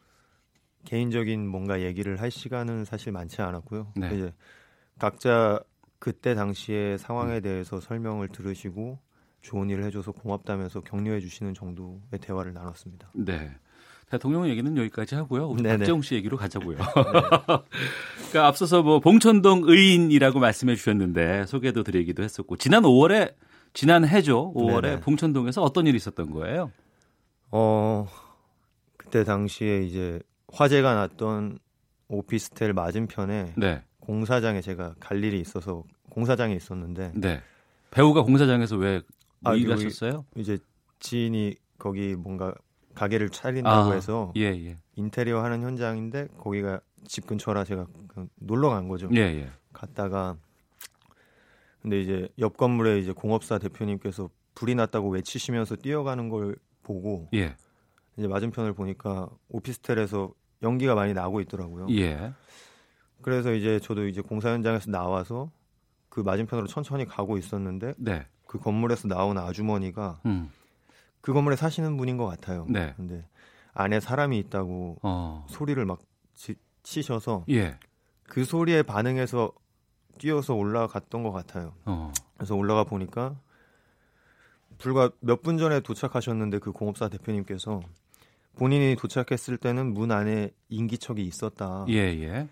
개인적인 뭔가 얘기를 할 시간은 사실 많지 않았고요. 네. 이제 각자 그때 당시의 상황에 음. 대해서 설명을 들으시고 좋은 일을 해줘서 고맙다면서 격려해 주시는 정도의 대화를 나눴습니다. 네. 대통령 얘기는 여기까지 하고요. 우리 박재홍 씨 얘기로 가자고요. 네. 그러니까 앞서서 뭐 봉천동 의인이라고 말씀해 주셨는데 소개도 드리기도 했었고 지난 5월에 지난 해죠. 5월에 네네. 봉천동에서 어떤 일이 있었던 거예요? 어 그때 당시에 이제 화재가 났던 오피스텔 맞은편에 네. 공사장에 제가 갈 일이 있어서 공사장에 있었는데 네. 배우가 공사장에서 왜 아, 일하셨어요? 이제 지인이 거기 뭔가 가게를 차린다고 아, 해서 예, 예. 인테리어 하는 현장인데 거기가 집 근처라 제가 놀러 간 거죠. 예, 예. 갔다가 근데 이제 옆 건물에 이제 공업사 대표님께서 불이 났다고 외치시면서 뛰어가는 걸 보고 예. 이제 맞은편을 보니까 오피스텔에서 연기가 많이 나고 있더라고요. 예. 그래서 이제 저도 이제 공사 현장에서 나와서 그 맞은편으로 천천히 가고 있었는데 네. 그 건물에서 나온 아주머니가 음. 그 건물에 사시는 분인 것 같아요. 네. 근데 안에 사람이 있다고 어. 소리를 막 지, 치셔서 예. 그 소리에 반응해서 뛰어서 올라갔던 것 같아요. 어. 그래서 올라가 보니까 불과 몇 분 전에 도착하셨는데 그 공업사 대표님께서 본인이 도착했을 때는 문 안에 인기척이 있었다. 예, 예.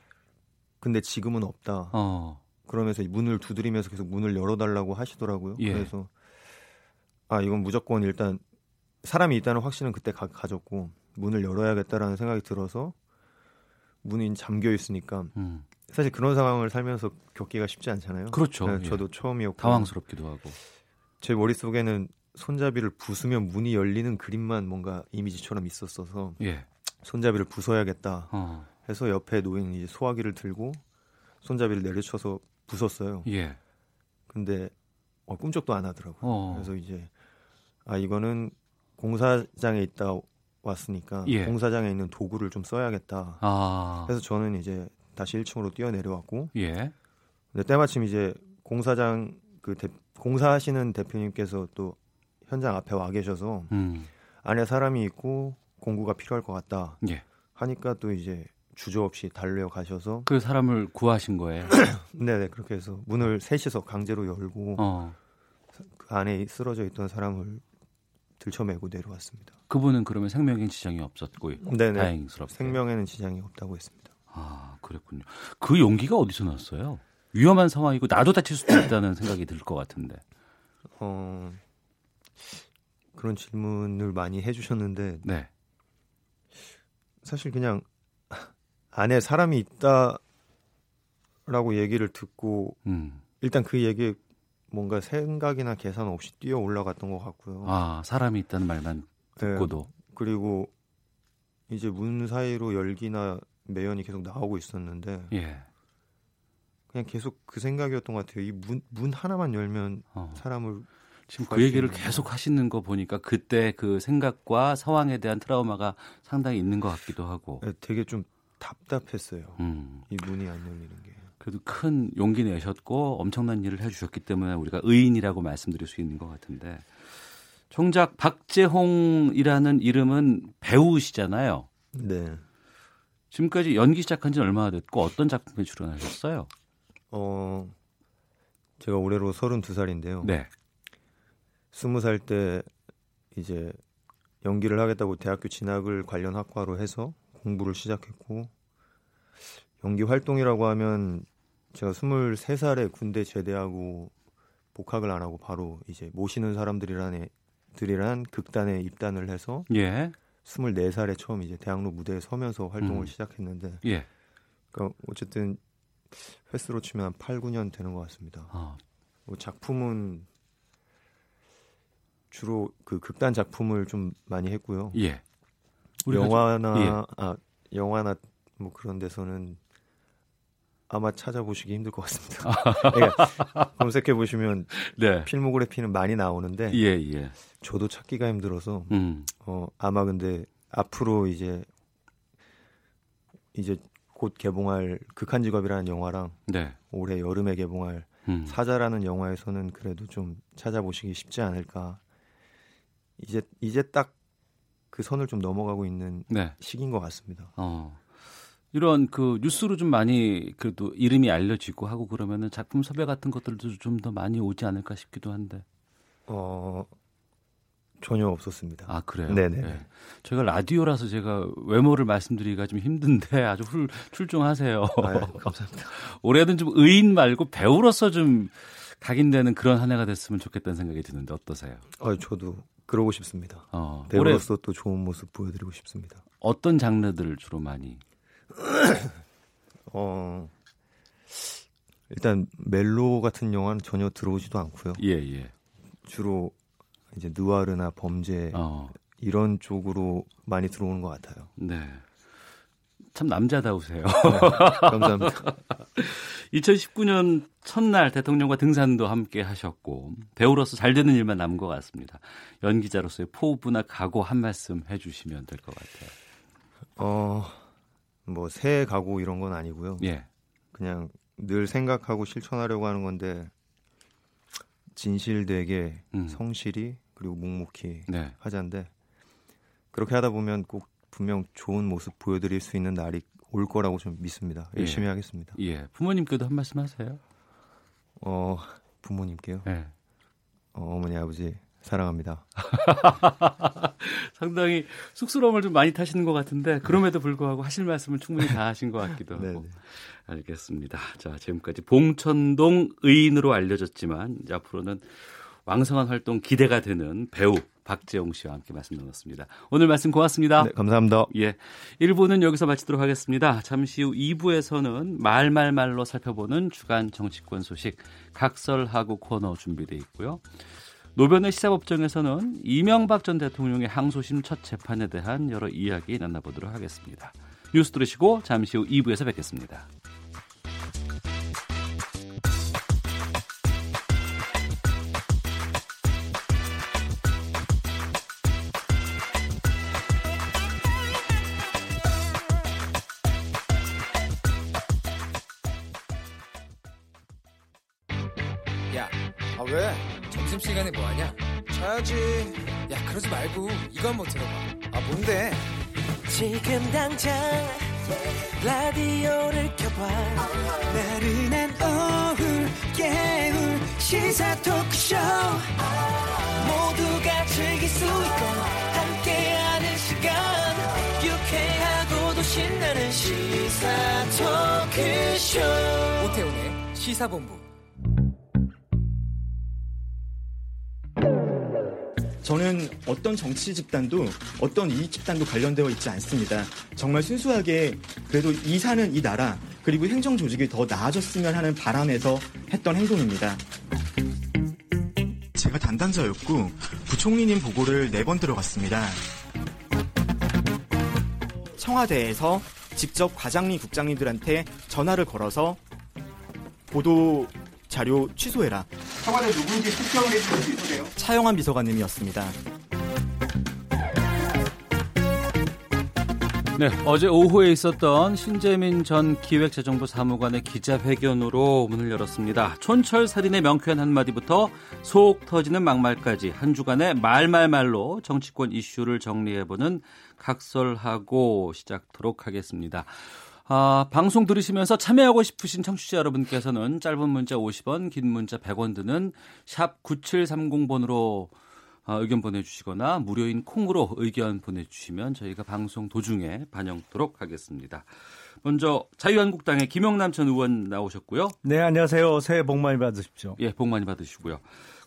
근데 지금은 없다. 어. 그러면서 문을 두드리면서 계속 문을 열어달라고 하시더라고요. 예. 그래서 아 이건 무조건 일단 사람이 있다는 확신은 그때 가, 가졌고 문을 열어야겠다라는 생각이 들어서 문이 잠겨 있으니까 음. 사실 그런 상황을 살면서 겪기가 쉽지 않잖아요. 그렇죠. 네, 저도 예. 처음이었고 당황스럽기도 하고 제 머릿속에는 손잡이를 부수면 문이 열리는 그림만 뭔가 이미지처럼 있었어서 예. 손잡이를 부숴야겠다 어. 해서 옆에 놓인 이제 소화기를 들고 손잡이를 내려쳐서 부쉈어요. 예. 근데 어, 꿈쩍도 안 하더라고요. 어. 그래서 이제 아 이거는 공사장에 있다 왔으니까 예. 공사장에 있는 도구를 좀 써야겠다. 아. 그래서 저는 이제 다시 1층으로 뛰어 내려왔고 예. 근데 때마침 이제 공사장 그 대, 공사하시는 대표님께서 또 현장 앞에 와 계셔서 음. 안에 사람이 있고 공구가 필요할 것 같다. 예. 하니까 또 이제 주저없이 달려 가셔서 그 사람을 구하신 거예요. 네네 그렇게 해서 문을 셋이서 강제로 열고 어. 그 안에 쓰러져 있던 사람을 들쳐매고 내려왔습니다. 그분은 그러면 생명에 지장이 없었고 네네. 다행스럽게 생명에는 지장이 없다고 했습니다. 아 그랬군요. 그 용기가 어디서 났어요? 위험한 상황이고 나도 다칠 수도 있다는 생각이 들 것 같은데. 어 그런 질문을 많이 해주셨는데 네. 사실 그냥 안에 사람이 있다라고 얘기를 듣고 음. 일단 그 얘기에 뭔가 생각이나 계산 없이 뛰어 올라갔던 것 같고요. 아 사람이 있다는 말만 듣고도 네. 그리고 이제 문 사이로 열기나 매연이 계속 나오고 있었는데 예. 그냥 계속 그 생각이었던 것 같아요. 이 문 문 하나만 열면 어. 사람을 지금 그 얘기를 계속 하시는 거 보니까 그때 그 생각과 상황에 대한 트라우마가 상당히 있는 것 같기도 하고. 네, 되게 좀 답답했어요. 음. 이 문이 안 열리는 게. 그래도 큰 용기 내셨고 엄청난 일을 해주셨기 때문에 우리가 의인이라고 말씀드릴 수 있는 것 같은데 정작 박재홍이라는 이름은 배우시잖아요. 네. 지금까지 연기 시작한 지는 얼마나 됐고 어떤 작품에 출연하셨어요? 어, 제가 올해로 32살인데요. 네. 20살 때 이제 연기를 하겠다고 대학교 진학을 관련 학과로 해서 공부를 시작했고 연기 활동이라고 하면 제가 23살에 군대 제대하고 복학을 안 하고 바로 이제 모시는 사람들이란 들이란 극단에 입단을 해서 예. 24살에 처음 이제 대학로 무대에 서면서 활동을 음. 시작했는데 예. 그러니까 어쨌든 횟수로 치면 한 8, 9년 되는 것 같습니다. 아. 뭐 작품은 주로 그 극단 작품을 좀 많이 했고요. 예. 영화나 예. 아 영화나 뭐 그런 데서는 아마 찾아보시기 힘들 것 같습니다. 그러니까 검색해 보시면 네. 필모그래피는 많이 나오는데 예, 예. 저도 찾기가 힘들어서 음. 어 아마 근데 앞으로 이제 이제 곧 개봉할 극한 직업이라는 영화랑 네. 올해 여름에 개봉할 음. 사자라는 영화에서는 그래도 좀 찾아보시기 쉽지 않을까. 이제 이제 딱 그 선을 좀 넘어가고 있는 네. 시기인 것 같습니다. 어. 이런 그 뉴스로 좀 많이 그래도 이름이 알려지고 하고 그러면은 작품 섭외 같은 것들도 좀 더 많이 오지 않을까 싶기도 한데. 어 전혀 없었습니다. 아 그래요? 네네. 네. 저희가 라디오라서 제가 외모를 말씀드리기가 좀 힘든데 아주 훌, 출중하세요. 아, 감사합니다. 올해는 좀 의인 말고 배우로서 좀 각인되는 그런 한 해가 됐으면 좋겠다는 생각이 드는데 어떠세요? 아 저도 그러고 싶습니다. 어, 배우로서 올해... 또 좋은 모습 보여드리고 싶습니다. 어떤 장르들을 주로 많이 어, 일단 멜로 같은 영화는 전혀 들어오지도 않고요. 예, 예. 주로 이제 느와르나 범죄 어. 이런 쪽으로 많이 들어오는 것 같아요. 네. 참 남자다우세요. 네, 감사합니다. 2019년 첫날 대통령과 등산도 함께 하셨고 배우로서 잘 되는 일만 남은 것 같습니다. 연기자로서의 포부나 각오 한 말씀 해주시면 될 것 같아요. 어, 뭐 새해 가고 이런 건 아니고요. 예. 그냥 늘 생각하고 실천하려고 하는 건데 진실되게 음. 성실히 그리고 묵묵히 네. 하자인데 그렇게 하다 보면 꼭 분명 좋은 모습 보여드릴 수 있는 날이 올 거라고 좀 믿습니다. 예. 열심히 예. 하겠습니다. 예. 부모님께도 한 말씀 하세요. 어 부모님께요. 예. 어, 어머니 아버지 사랑합니다. 상당히 쑥스러움을 좀 많이 타시는 것 같은데 그럼에도 불구하고 하실 말씀을 충분히 다 하신 것 같기도 하고. 네, 알겠습니다. 자, 지금까지 봉천동 의인으로 알려졌지만 앞으로는 왕성한 활동 기대가 되는 배우 박재홍 씨와 함께 말씀 나눴습니다. 오늘 말씀 고맙습니다. 네, 감사합니다. 예. 1부는 여기서 마치도록 하겠습니다. 잠시 후 2부에서는 말말말로 살펴보는 주간 정치권 소식 각설하고 코너 준비되어 있고요. 노변의 시사법정에서는 이명박 전 대통령의 항소심 첫 재판에 대한 여러 이야기 나눠보도록 하겠습니다. 뉴스 들으시고 잠시 후 2부에서 뵙겠습니다. 시사본부 저는 어떤 정치 집단도 어떤 이익 집단도 관련되어 있지 않습니다. 정말 순수하게 그래도 이 사는 이 나라 그리고 행정 조직이 더 나아졌으면 하는 바람에서 했던 행동입니다. 제가 담당자였고 부총리님 보고를 네 번 들어갔습니다. 청와대에서 직접 과장리 국장님들한테 전화를 걸어서 보도 자료 취소해라. 청와대 누군지 특정을 해주실 수 있으세요? 차영환 비서관님이었습니다. 네, 어제 오후에 있었던 신재민 전 기획재정부 사무관의 기자회견으로 문을 열었습니다. 촌철 살인의 명쾌한 한마디부터 속 터지는 막말까지 한 주간의 말말말로 정치권 이슈를 정리해보는 각설하고 시작토록 하겠습니다. 아, 방송 들으시면서 참여하고 싶으신 청취자 여러분께서는 짧은 문자 50원, 긴 문자 100원 드는 샵 9730번으로 아, 의견 보내주시거나 무료인 콩으로 의견 보내주시면 저희가 방송 도중에 반영토록 하겠습니다. 먼저 자유한국당의 김영남 전 의원 나오셨고요. 네, 안녕하세요. 새해 복 많이 받으십시오. 예, 복 많이 받으시고요.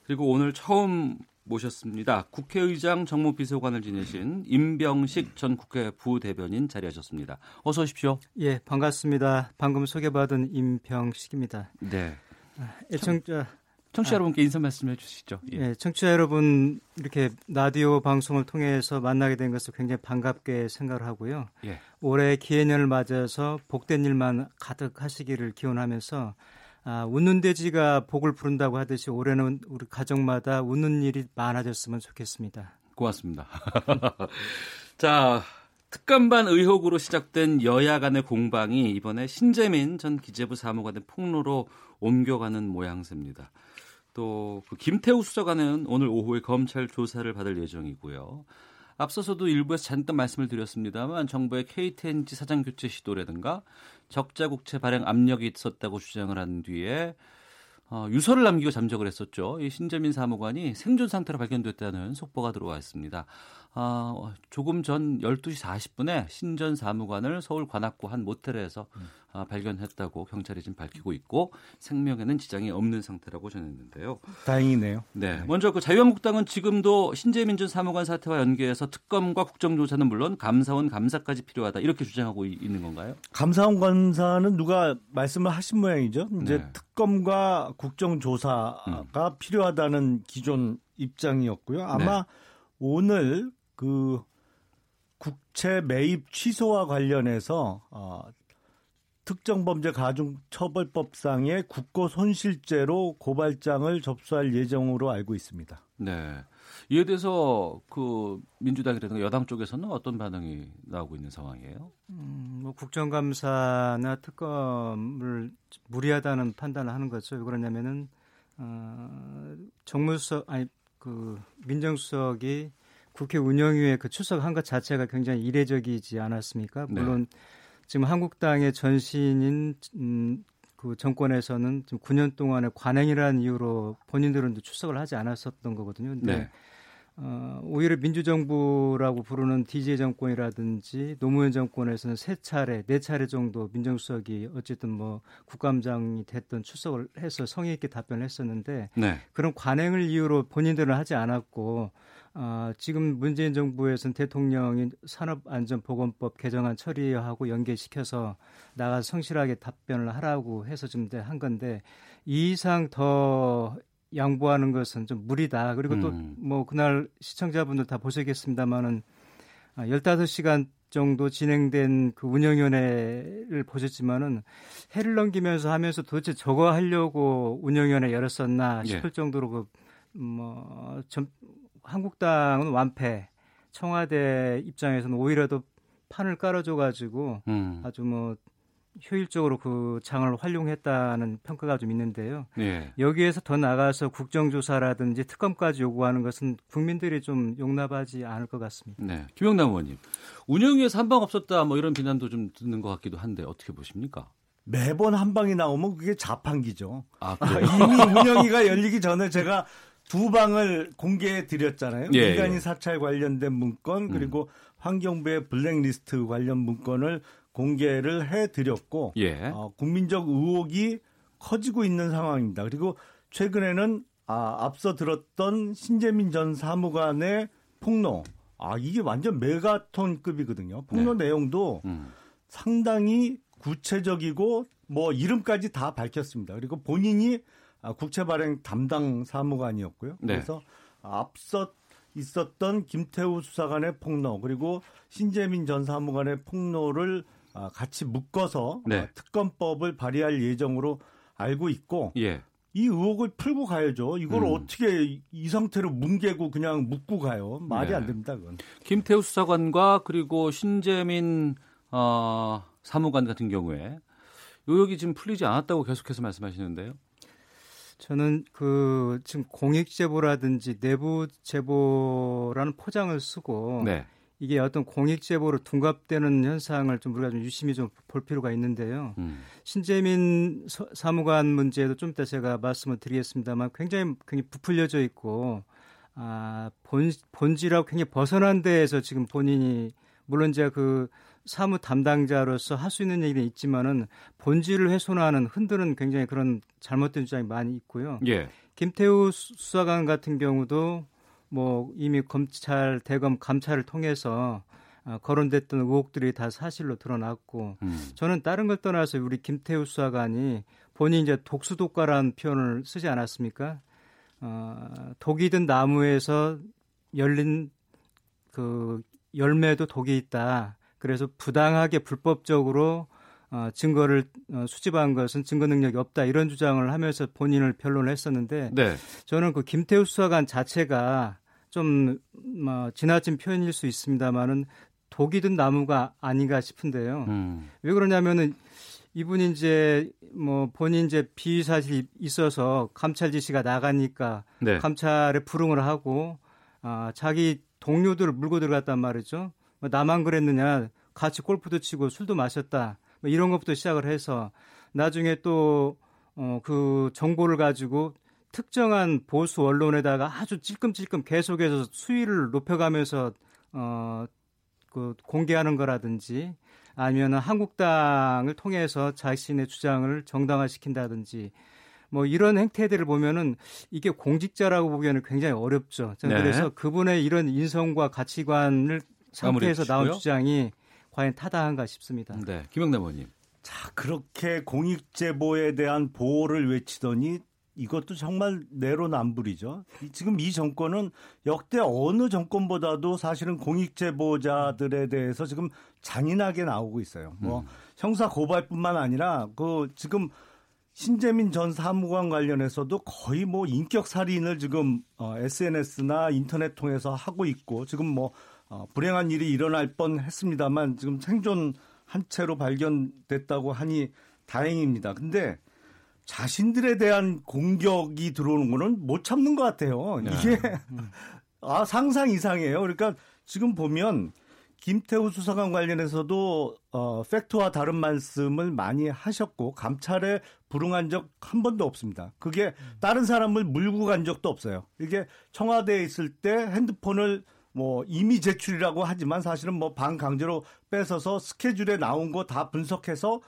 그리고 오늘 처음 모셨습니다. 국회의장 정무비서관을 지내신 임병식 전 국회 부대변인 자리하셨습니다. 어서 오십시오. 예, 반갑습니다. 방금 소개받은 임병식입니다. 네. 아, 애청자 청취자 아, 여러분께 인사 말씀해 주시죠. 예. 예, 청취자 여러분 이렇게 라디오 방송을 통해서 만나게 된 것을 굉장히 반갑게 생각을 하고요. 예. 올해 기해년을 맞아서 복된 일만 가득 하시기를 기원하면서 아, 웃는 돼지가 복을 부른다고 하듯이 올해는 우리 가정마다 웃는 일이 많아졌으면 좋겠습니다. 고맙습니다. 자, 특감반 의혹으로 시작된 여야 간의 공방이 이번에 신재민 전 기재부 사무관의 폭로로 옮겨가는 모양새입니다. 또 그 김태우 수사관은 오늘 오후에 검찰 조사를 받을 예정이고요. 앞서서도 일부에서 잠깐 말씀을 드렸습니다만 정부의 KTNG 사장 교체 시도라든가 적자 국채 발행 압력이 있었다고 주장을 한 뒤에 어, 유서를 남기고 잠적을 했었죠. 이 신재민 사무관이 생존 상태로 발견됐다는 속보가 들어와 있습니다. 어, 조금 전 12시 40분에 신전 사무관을 서울 관악구 한 모텔에서 음. 어, 발견했다고 경찰이 지금 밝히고 있고 생명에는 지장이 없는 상태라고 전했는데요. 다행이네요. 네. 네. 먼저 그 자유한국당은 지금도 신재민 전 사무관 사태와 연계해서 특검과 국정조사는 물론 감사원 감사까지 필요하다 이렇게 주장하고 있는 건가요? 감사원 감사는 누가 말씀을 하신 모양이죠. 이제 네. 특검과 국정조사가 음. 필요하다는 기존 입장이었고요. 아마 네. 오늘 그 국채 매입 취소와 관련해서 어, 특정범죄 가중처벌법상의 국고 손실죄로 고발장을 접수할 예정으로 알고 있습니다. 네. 이에 대해서 그 민주당이라든가 여당 쪽에서는 어떤 반응이 나오고 있는 상황이에요? 음, 뭐 국정감사나 특검을 무리하다는 판단을 하는 거죠. 왜 그러냐면은 어, 정무수석 아니 그 민정수석이 국회 운영위에 그 출석한 것 자체가 굉장히 이례적이지 않았습니까? 네. 물론 네. 지금 한국당의 전신인 음, 그 정권에서는 지금 9년 동안의 관행이라는 이유로 본인들은 출석을 하지 않았었던 거거든요. 근데 네. 어, 오히려 민주정부라고 부르는 DJ 정권이라든지 노무현 정권에서는 세 차례, 네 차례 정도 민정수석이 어쨌든 뭐 국감장이 됐던 출석을 해서 성의 있게 답변을 했었는데 네. 그런 관행을 이유로 본인들은 하지 않았고 어, 지금 문재인 정부에서는 대통령이 산업안전보건법 개정안 처리하고 연계시켜서 나가 성실하게 답변을 하라고 해서 좀 한 건데 이 이상 더 양보하는 것은 좀 무리다. 그리고 음. 또뭐 그날 시청자분들 다 보시겠습니다만은 15시간 아, 정도 진행된 그 운영위원회를 보셨지만은 해를 넘기면서 하면서 도대체 저거 하려고 운영위원회 열었었나 싶을 예. 정도로 그뭐 한국당은 완패, 청와대 입장에서는 오히려 더 판을 깔아줘가지고 음. 아주 뭐 효율적으로 그 장을 활용했다는 평가가 좀 있는데요. 예. 여기에서 더 나가서 국정조사라든지 특검까지 요구하는 것은 국민들이 좀 용납하지 않을 것 같습니다. 네. 김영남 의원님, 운영위에서 한방 없었다 뭐 이런 비난도 좀 듣는 것 같기도 한데 어떻게 보십니까? 매번 한 방이 나오면 그게 자판기죠. 아, 이미 운영위가 열리기 전에 제가 두 방을 공개해 드렸잖아요. 예, 민간인 예. 사찰 관련된 문건 음. 그리고 음. 환경부의 블랙리스트 관련 문건을 공개를 해 드렸고 예. 어, 국민적 의혹이 커지고 있는 상황입니다. 그리고 최근에는 아, 앞서 들었던 신재민 전 사무관의 폭로. 아, 이게 완전 메가톤급이거든요. 폭로 네. 내용도 음. 상당히 구체적이고 뭐 이름까지 다 밝혔습니다. 그리고 본인이 아, 국채 발행 담당 사무관이었고요. 네. 그래서 앞서 있었던 김태우 수사관의 폭로 그리고 신재민 전 사무관의 폭로를 아, 같이 묶어서 네. 아, 특검법을 발의할 예정으로 알고 있고 예. 이 의혹을 풀고 가야죠. 이걸 음. 어떻게 이 상태로 뭉개고 그냥 묶고 가요? 말이 네. 안 됩니다. 그건. 김태우 수사관과 그리고 신재민 어, 사무관 같은 경우에 의혹이 지금 풀리지 않았다고 계속해서 말씀하시는데요. 저는 그 지금 공익 제보라든지 내부 제보라는 포장을 쓰고 네. 이게 어떤 공익 제보로 둔갑되는 현상을 좀 우리가 좀 유심히 좀 볼 필요가 있는데요. 음. 신재민 사무관 문제도 좀 이따 제가 말씀을 드리겠습니다만 굉장히 굉장히 부풀려져 있고 아, 본 본질하고 굉장히 벗어난 데에서 지금 본인이 물론 제가 그 사무 담당자로서 할 수 있는 얘기는 있지만은 본질을 훼손하는 흔드는 굉장히 그런 잘못된 주장이 많이 있고요. 예. 김태우 수사관 같은 경우도 뭐 이미 검찰 대검 감찰을 통해서 어, 거론됐던 의혹들이 다 사실로 드러났고 음. 저는 다른 걸 떠나서 우리 김태우 수사관이 본인이 이제 독수독과라는 표현을 쓰지 않았습니까? 어, 독이 든 나무에서 열린 그 열매도 독이 있다. 그래서 부당하게 불법적으로 어, 증거를 어, 수집한 것은 증거 능력이 없다 이런 주장을 하면서 본인을 변론을 했었는데 네. 저는 그 김태우 수사관 자체가 좀 뭐, 지나친 표현일 수 있습니다만은 독이 든 나무가 아닌가 싶은데요. 음. 왜 그러냐면은 이분이 이제 뭐 본인 이제 비위 사실이 있어서 감찰 지시가 나가니까 네. 감찰에 불응을 하고 아 자기 동료들을 물고 들어갔단 말이죠. 뭐 나만 그랬느냐 같이 골프도 치고 술도 마셨다 뭐 이런 것부터 시작을 해서 나중에 또 어, 그 정보를 가지고 특정한 보수 언론에다가 아주 찔끔찔끔 계속해서 수위를 높여가면서 어, 그 공개하는 거라든지 아니면 한국당을 통해서 자신의 주장을 정당화시킨다든지 뭐 이런 행태들을 보면은 이게 공직자라고 보기에는 굉장히 어렵죠. 네. 그래서 그분의 이런 인성과 가치관을 상태에서 나온 주장이 과연 타당한가 싶습니다. 네, 김영남 의원님. 자, 그렇게 공익제보에 대한 보호를 외치더니 이것도 정말 내로남불이죠. 지금 이 정권은 역대 어느 정권보다도 사실은 공익제보자들에 대해서 지금 잔인하게 나오고 있어요. 뭐 음. 형사 고발뿐만 아니라 그 지금 신재민 전 사무관 관련해서도 거의 뭐 인격 살인을 지금 어, SNS나 인터넷 통해서 하고 있고 지금 뭐 어, 불행한 일이 일어날 뻔했습니다만 지금 생존 한 채로 발견됐다고 하니 다행입니다. 근데 자신들에 대한 공격이 들어오는 거는 못 참는 것 같아요. 네. 이게 아 상상 이상이에요. 그러니까 지금 보면 김태우 수사관 관련해서도 어, 팩트와 다른 말씀을 많이 하셨고 감찰에 불응한 적 한 번도 없습니다. 그게 다른 사람을 물고 간 적도 없어요. 이게 청와대에 있을 때 핸드폰을 뭐 이미 제출이라고 하지만 사실은 뭐 반강제로 뺏어서 스케줄에 나온 거 다 분석해서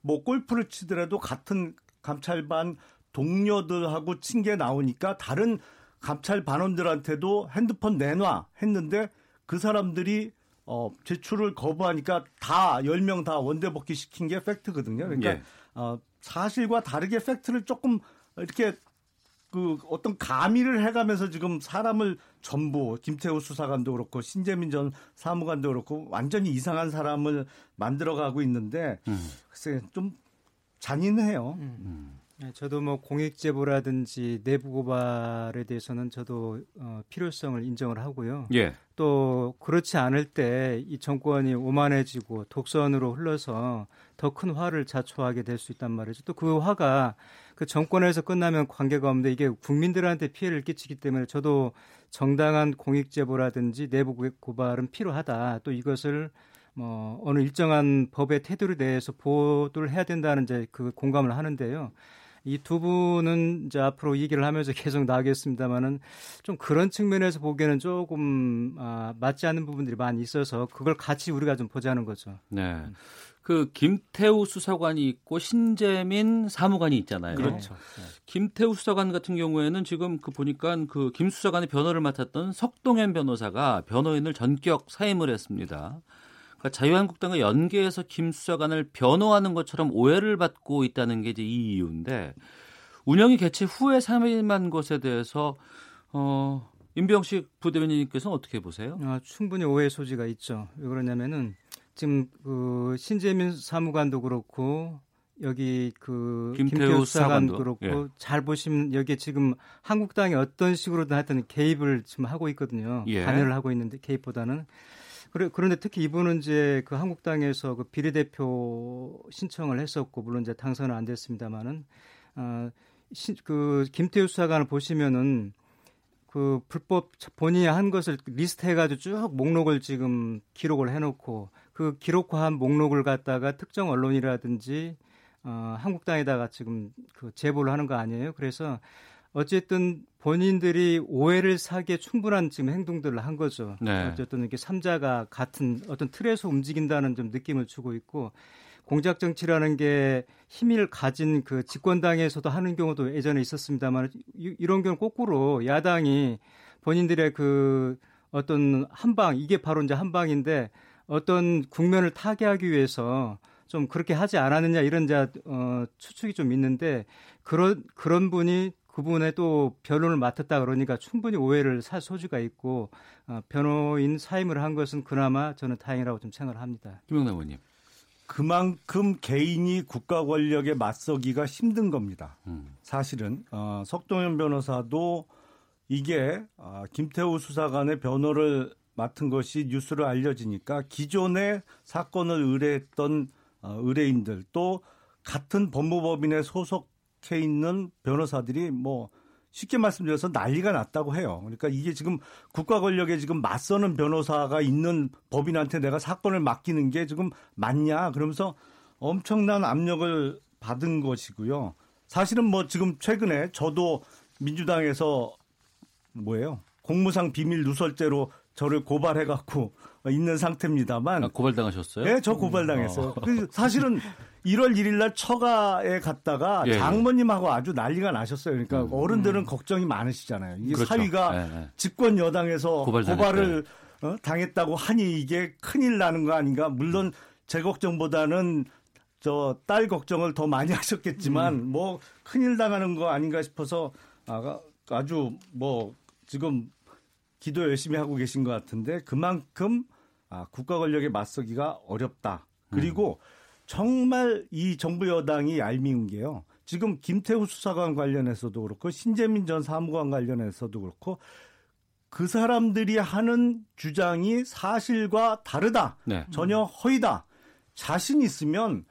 뭐 골프를 치더라도 같은 감찰반 동료들하고 친 게 나오니까 다른 감찰 반원들한테도 핸드폰 내놔 했는데 그 사람들이 어, 제출을 거부하니까 다 10명 다 원대복귀 시킨 게 팩트거든요. 그러니까 예. 어, 사실과 다르게 팩트를 조금 이렇게 그 어떤 가미를 해가면서 지금 사람을 전부 김태우 수사관도 그렇고 신재민 전 사무관도 그렇고 완전히 이상한 사람을 만들어가고 있는데 음. 글쎄 좀 잔인해요. 음. 음. 네, 저도 뭐 공익 제보라든지 내부 고발에 대해서는 저도 어, 필요성을 인정을 하고요. 예. 또 그렇지 않을 때 이 정권이 오만해지고 독선으로 흘러서 더 큰 화를 자초하게 될 수 있단 말이죠. 또 그 화가 그 정권에서 끝나면 관계가 없는데 이게 국민들한테 피해를 끼치기 때문에 저도 정당한 공익 제보라든지 내부 고발은 필요하다. 또 이것을 뭐 어느 일정한 법의 테두리 내에서 보도를 해야 된다는 이제 그 공감을 하는데요. 이 두 분은 이제 앞으로 얘기를 하면서 계속 나가겠습니다만은 좀 그런 측면에서 보기에는 조금 아, 맞지 않는 부분들이 많이 있어서 그걸 같이 우리가 좀 보자는 거죠. 네. 그 김태우 수사관이 있고 신재민 사무관이 있잖아요. 그렇죠. 네. 김태우 수사관 같은 경우에는 지금 그 보니까 그 김 수사관의 변호를 맡았던 석동현 변호사가 변호인을 전격 사임을 했습니다. 그러니까 자유한국당과 연계해서 김 수사관을 변호하는 것처럼 오해를 받고 있다는 게 이제 이 이유인데 운영이 개최 후에 사임한 것에 대해서 어 임병식 부대변인님께서는 어떻게 보세요? 아, 충분히 오해 소지가 있죠. 왜 그러냐면은 지금 그 신재민 사무관도 그렇고 여기 그 김태우 수사관도 그렇고 예. 잘 보시면 여기에 지금 한국당이 어떤 식으로든 하여튼 개입을 지금 하고 있거든요. 예. 관여를 하고 있는데 개입보다는 그래, 그런데 특히 이분은 이제 그 한국당에서 그 비례대표 신청을 했었고 물론 이제 당선은 안 됐습니다만은 어, 신, 그 김태우 수사관을 보시면은 그 불법 본인이 한 것을 리스트 해가지고 쭉 목록을 지금 기록을 해놓고 그 기록화한 목록을 갖다가 특정 언론이라든지 어, 한국당에다가 지금 그 제보를 하는 거 아니에요? 그래서 어쨌든 본인들이 오해를 사기에 충분한 지금 행동들을 한 거죠. 네. 어쨌든 이렇게 삼자가 같은 어떤 틀에서 움직인다는 좀 느낌을 주고 있고 공작 정치라는 게 힘을 가진 그 집권당에서도 하는 경우도 예전에 있었습니다만 이런 경우 거꾸로 야당이 본인들의 그 어떤 한방 이게 바로 이제 한방인데 어떤 국면을 타개하기 위해서 좀 그렇게 하지 않았느냐 이런 이제 어, 추측이 좀 있는데 그런 그런 분이 그분의 또 변호를 맡았다 그러니까 충분히 오해를 살 소지가 있고 어, 변호인 사임을 한 것은 그나마 저는 다행이라고 좀 생각을 합니다. 김영남 의원님. 그만큼 개인이 국가 권력에 맞서기가 힘든 겁니다. 음. 사실은 어, 석동현 변호사도 이게 어, 김태우 수사관의 변호를 맡은 것이 뉴스로 알려지니까 기존의 사건을 의뢰했던 어, 의뢰인들 또 같은 법무법인에 소속해 있는 변호사들이 뭐 쉽게 말씀드려서 난리가 났다고 해요. 그러니까 이게 지금 국가 권력에 지금 맞서는 변호사가 있는 법인한테 내가 사건을 맡기는 게 지금 맞냐 그러면서 엄청난 압력을 받은 것이고요. 사실은 뭐 지금 최근에 저도 민주당에서 뭐예요? 공무상 비밀 누설죄로 저를 고발해갖고 있는 상태입니다만. 아, 고발당하셨어요? 네, 저 고발당했어요. 어. 사실은 1월 1일 날 처가에 갔다가 예, 예, 장모님하고 아주 난리가 나셨어요. 그러니까 음. 어른들은 음. 걱정이 많으시잖아요. 이게 그렇죠. 사위가 예, 예. 집권 여당에서 고발을 어? 당했다고 하니 이게 큰일 나는 거 아닌가? 물론 제 걱정보다는 저 딸 걱정을 더 많이 하셨겠지만 음. 뭐 큰일 당하는 거 아닌가 싶어서 아, 아주 뭐 지금 기도 열심히 하고 계신 것 같은데 그만큼 아, 국가 권력에 맞서기가 어렵다. 그리고 음. 정말 이 정부 여당이 얄미운 게요. 지금 김태우 수사관 관련해서도 그렇고 신재민 전 사무관 관련해서도 그렇고 그 사람들이 하는 주장이 사실과 다르다. 네. 전혀 허위다. 자신 있으면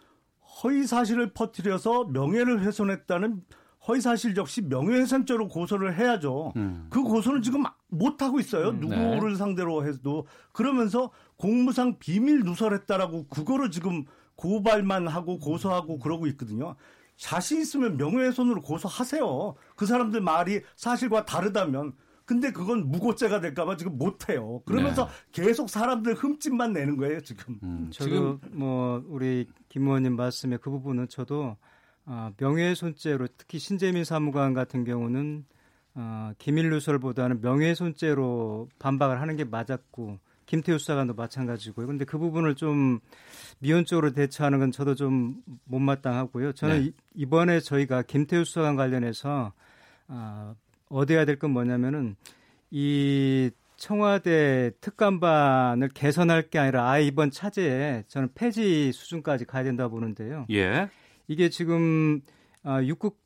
허위 사실을 퍼뜨려서 명예를 훼손했다는 허위 사실 역시 명예훼손죄로 고소를 해야죠. 음. 그 고소는 지금 못 하고 있어요. 음, 누구를 네. 상대로 해도 그러면서 공무상 비밀 누설했다라고 그거를 지금 고발만 하고 고소하고 그러고 있거든요. 자신 있으면 명예훼손으로 고소하세요. 그 사람들 말이 사실과 다르다면. 근데 그건 무고죄가 될까봐 지금 못해요. 그러면서 네. 계속 사람들 흠집만 내는 거예요, 지금. 음, 지금 뭐 우리 김 의원님 말씀에 그 부분은 저도 어, 명예훼손죄로 특히 신재민 사무관 같은 경우는 어, 기밀 누설보다는 명예훼손죄로 반박을 하는 게 맞았고 김태우 수사관도 마찬가지고요. 근데 그 부분을 좀 미온적으로 대처하는 건 저도 좀 못마땅하고요. 저는 네. 이번에 저희가 김태우 수사관 관련해서 아, 얻어야 될 건 뭐냐면은 이 청와대 특감반을 개선할 게 아니라 아예 이번 차제에 저는 폐지 수준까지 가야 된다 고 보는데요. 예. 이게 지금 아, 육국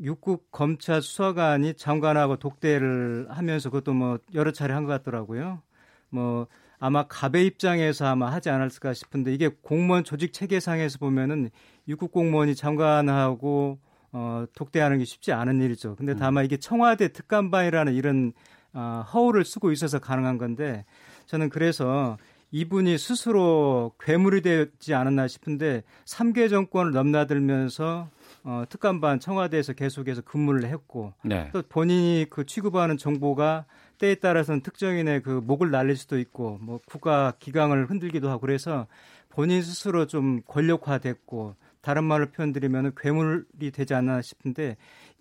육국 검찰 수사관이 장관하고 독대를 하면서 그것도 뭐 여러 차례 한 것 같더라고요. 뭐 아마 갑의 입장에서 아마 하지 않았을까 싶은데 이게 공무원 조직 체계상에서 보면은 육국 공무원이 장관하고 어, 독대하는 게 쉽지 않은 일이죠. 근데 다만 이게 청와대 특감반이라는 이런 어, 허울을 쓰고 있어서 가능한 건데 저는 그래서 이분이 스스로 괴물이 되지 않았나 싶은데 3개 정권을 넘나들면서 어, 특감반 청와대에서 계속해서 근무를 했고 네. 또 본인이 그 취급하는 정보가 때에 따라서는 특정인의 그 목을 날릴 수도 있고 뭐 국가 기강을 흔들기도 하고 그래서 본인 스스로 좀 권력화됐고 다른 말로 표현드리면 괴물이 되지 않나 싶은데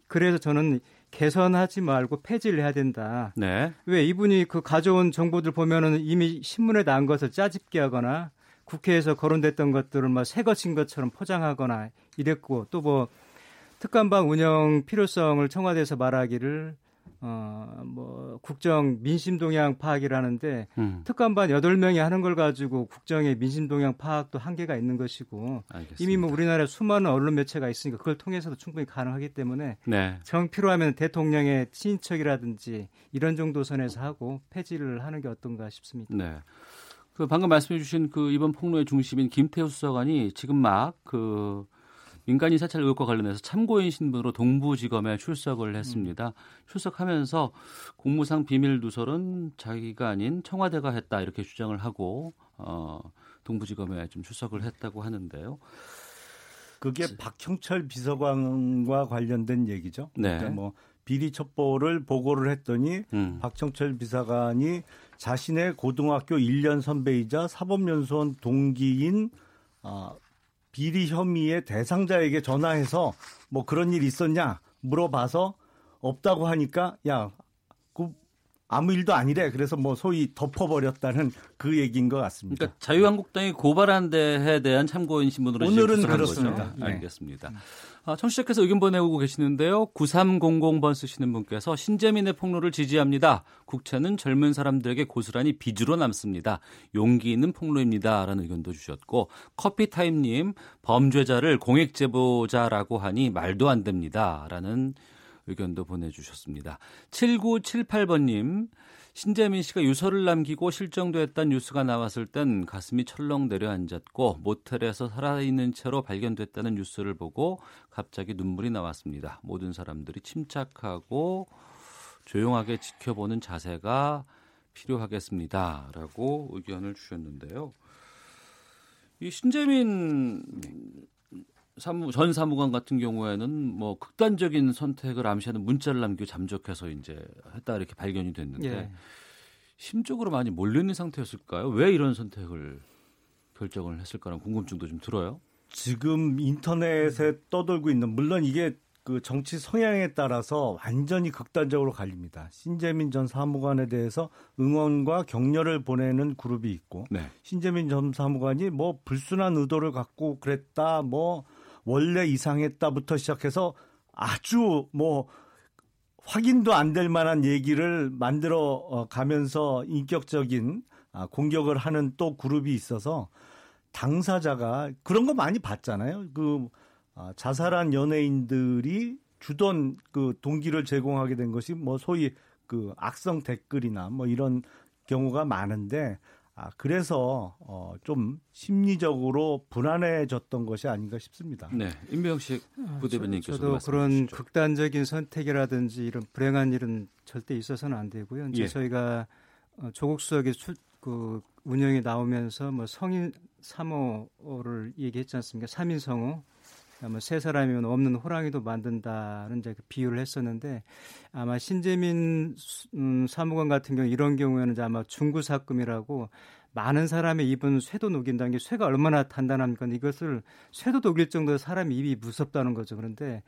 그래서 저는 개선하지 말고 폐지를 해야 된다. 네. 왜 이분이 그 가져온 정보들 보면은 이미 신문에 난 것을 짜집게 하거나 국회에서 거론됐던 것들을 막새 것인 것처럼 포장하거나 이랬고 또 뭐 특감방 운영 필요성을 청와대에서 말하기를 어, 뭐, 국정 민심 동향 파악이라는데, 음. 특감반 8명이 하는 걸 가지고 국정의 민심 동향 파악도 한계가 있는 것이고, 알겠습니다. 이미 뭐 우리나라에 수많은 언론 매체가 있으니까 그걸 통해서도 충분히 가능하기 때문에, 네. 정 필요하면 대통령의 친인척이라든지 이런 정도 선에서 하고 폐지를 하는 게 어떤가 싶습니다. 네. 그 방금 말씀해 주신 그 이번 폭로의 중심인 김태우 수사관이 지금 막그 민간인 사찰 의혹과 관련해서 참고인 신분으로 동부지검에 출석을 했습니다. 음. 출석하면서 공무상 비밀 누설은 자기가 아닌 청와대가 했다 이렇게 주장을 하고 어, 동부지검에 좀 출석을 했다고 하는데요. 그게 박형철 비서관과 관련된 얘기죠. 네. 그러니까 뭐 비리 첩보를 보고를 했더니 음. 박형철 비서관이 자신의 고등학교 1년 선배이자 사법연수원 동기인 아, 비리 혐의의 대상자에게 전화해서 뭐 그런 일 있었냐 물어봐서 없다고 하니까 야, 그 아무 일도 아니래. 그래서 뭐 소위 덮어버렸다는 그 얘기인 것 같습니다. 그러니까 자유한국당이 고발한 데에 대한 참고인 신문으로 오늘은 그렇습니다. 네. 알겠습니다. 아, 청취자께서 의견 보내고 계시는데요. 9300번 쓰시는 분께서 신재민의 폭로를 지지합니다. 국채는 젊은 사람들에게 고스란히 빚으로 남습니다. 용기 있는 폭로입니다. 라는 의견도 주셨고 커피타임님 범죄자를 공익제보자라고 하니 말도 안 됩니다. 라는 의견도 보내주셨습니다. 7978번님, 신재민 씨가 유서를 남기고 실종됐다는 뉴스가 나왔을 땐 가슴이 철렁 내려앉았고 모텔에서 살아있는 채로 발견됐다는 뉴스를 보고 갑자기 눈물이 나왔습니다. 모든 사람들이 침착하고 조용하게 지켜보는 자세가 필요하겠습니다. 라고 의견을 주셨는데요. 이 신재민 사무, 전 사무관 같은 경우에는 뭐 극단적인 선택을 암시하는 문자를 남기고 잠적해서 이제 했다 이렇게 발견이 됐는데 예. 심적으로 많이 몰려있는 상태였을까요? 왜 이런 선택을 결정을 했을까라는 궁금증도 좀 들어요. 지금 인터넷에 떠돌고 있는 물론 이게 그 정치 성향에 따라서 완전히 극단적으로 갈립니다. 신재민 전 사무관에 대해서 응원과 격려를 보내는 그룹이 있고 네. 신재민 전 사무관이 뭐 불순한 의도를 갖고 그랬다 뭐 원래 이상했다부터 시작해서 아주 뭐 확인도 안 될 만한 얘기를 만들어 어, 가면서 인격적인 아, 공격을 하는 또 그룹이 있어서 당사자가 그런 거 많이 봤잖아요. 그 아, 자살한 연예인들이 주던 그 동기를 제공하게 된 것이 뭐 소위 그 악성 댓글이나 뭐 이런 경우가 많은데 아, 그래서 어, 좀 심리적으로 불안해졌던 것이 아닌가 싶습니다. 네, 임병식 아, 부대변인께서 저도 그런 극단적인 선택이라든지 이런 불행한 일은 절대 있어서는 안 되고요. 이제 예. 저희가 어, 조국 수석이 출, 그 운영에 나오면서 뭐 성인 3호를 얘기했지 않습니까? 3인 성호. 뭐세 사람이면 없는 호랑이도 만든다는 이제 그 비유를 했었는데 아마 신재민 음, 사무관 같은 경우 이런 경우에는 아마 중구사금이라고 많은 사람의 입은 쇠도 녹인다는 게 쇠가 얼마나 단단합니까? 이것을 쇠도 녹일 정도로 사람 입이 무섭다는 거죠. 그런데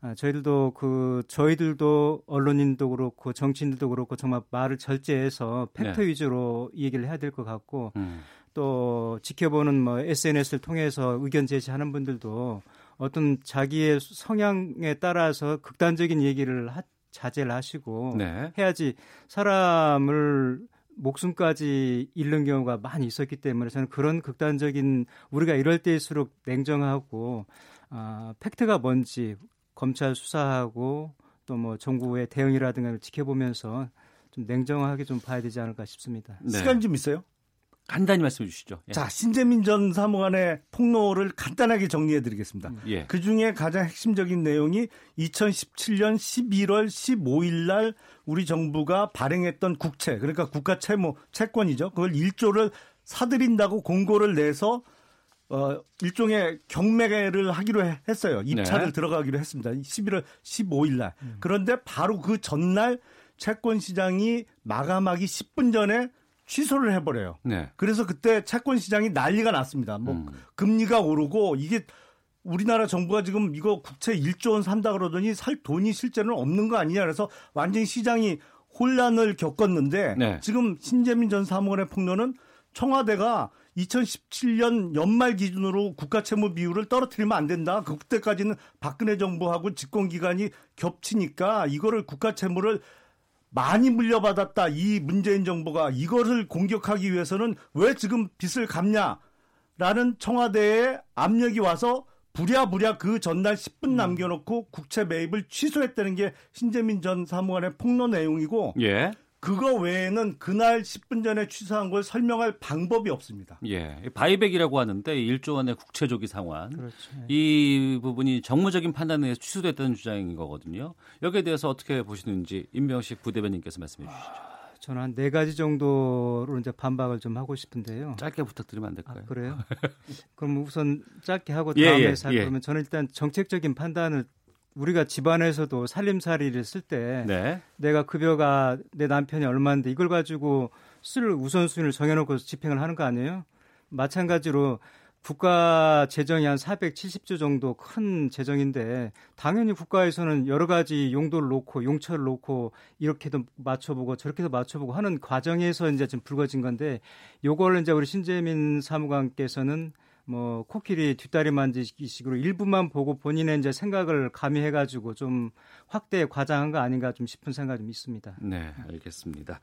아, 저희들도 그 저희들도 언론인도 그렇고 정치인들도 그렇고 정말 말을 절제해서 팩트 네. 위주로 얘기를 해야 될 것 같고 음. 또 지켜보는 뭐 SNS를 통해서 의견 제시하는 분들도 어떤 자기의 성향에 따라서 극단적인 얘기를 하, 자제를 하시고 네. 해야지 사람을 목숨까지 잃는 경우가 많이 있었기 때문에 저는 그런 극단적인 우리가 이럴 때일수록 냉정하고 아, 팩트가 뭔지 검찰 수사하고 또 뭐 정부의 대응이라든가 지켜보면서 좀 냉정하게 좀 봐야 되지 않을까 싶습니다. 네. 시간 좀 있어요? 간단히 말씀해 주시죠. 예. 자, 신재민 전 사무관의 폭로를 간단하게 정리해 드리겠습니다. 예. 그 중에 가장 핵심적인 내용이 2017년 11월 15일 날 우리 정부가 발행했던 국채, 그러니까 국가 채무, 채권이죠. 그걸 1조를 사들인다고 공고를 내서 어, 일종의 경매를 하기로 했어요. 입찰을 네. 들어가기로 했습니다. 11월 15일 날. 음. 그런데 바로 그 전날 채권 시장이 마감하기 10분 전에 취소를 해버려요. 네. 그래서 그때 채권 시장이 난리가 났습니다. 뭐 음. 금리가 오르고 이게 우리나라 정부가 지금 이거 국채 1조 원 산다 그러더니 살 돈이 실제로는 없는 거 아니냐 그래서 완전히 시장이 혼란을 겪었는데 네. 지금 신재민 전 사무관의 폭로는 청와대가 2017년 연말 기준으로 국가 채무 비율을 떨어뜨리면 안 된다. 그때까지는 박근혜 정부하고 집권 기간이 겹치니까 이거를 국가 채무를 많이 물려받았다. 이 문재인 정부가 이것을 공격하기 위해서는 왜 지금 빚을 갚냐라는 청와대의 압력이 와서 부랴부랴 그 전날 10분 음. 남겨놓고 국채 매입을 취소했다는 게 신재민 전 사무관의 폭로 내용이고 예. 그거 외에는 그날 10분 전에 취소한 걸 설명할 방법이 없습니다. 예. 바이백이라고 하는데 1조 원의 국채조기 상환. 그렇죠. 이 부분이 정무적인 판단에 의해서 취소됐다는 주장인 거거든요. 여기에 대해서 어떻게 보시는지 임병식 부대변인께서 말씀해 주시죠. 아, 저는 한 네 가지 정도로 이제 반박을 좀 하고 싶은데요. 짧게 부탁드리면 안 될까요? 아, 그래요? 그럼 우선 짧게 하고 예, 다음에 예, 예, 살펴보면 예. 저는 일단 정책적인 판단을 우리가 집안에서도 살림살이를 쓸때 네. 내가 급여가 내 남편이 얼마인데 이걸 가지고 쓸 우선순위를 정해놓고 집행을 하는 거 아니에요? 마찬가지로 국가 재정이 한 470조 정도 큰 재정인데 당연히 국가에서는 여러 가지 용도를 놓고 용처를 놓고 이렇게도 맞춰보고 저렇게도 맞춰보고 하는 과정에서 이제 좀 불거진 건데 요걸 이제 우리 신재민 사무관께서는 뭐 코끼리 뒷다리 만지기 식으로 일부만 보고 본인의 이제 생각을 가미해 가지고 좀 확대 과장한 거 아닌가 좀 싶은 생각이 좀 있습니다. 네, 알겠습니다.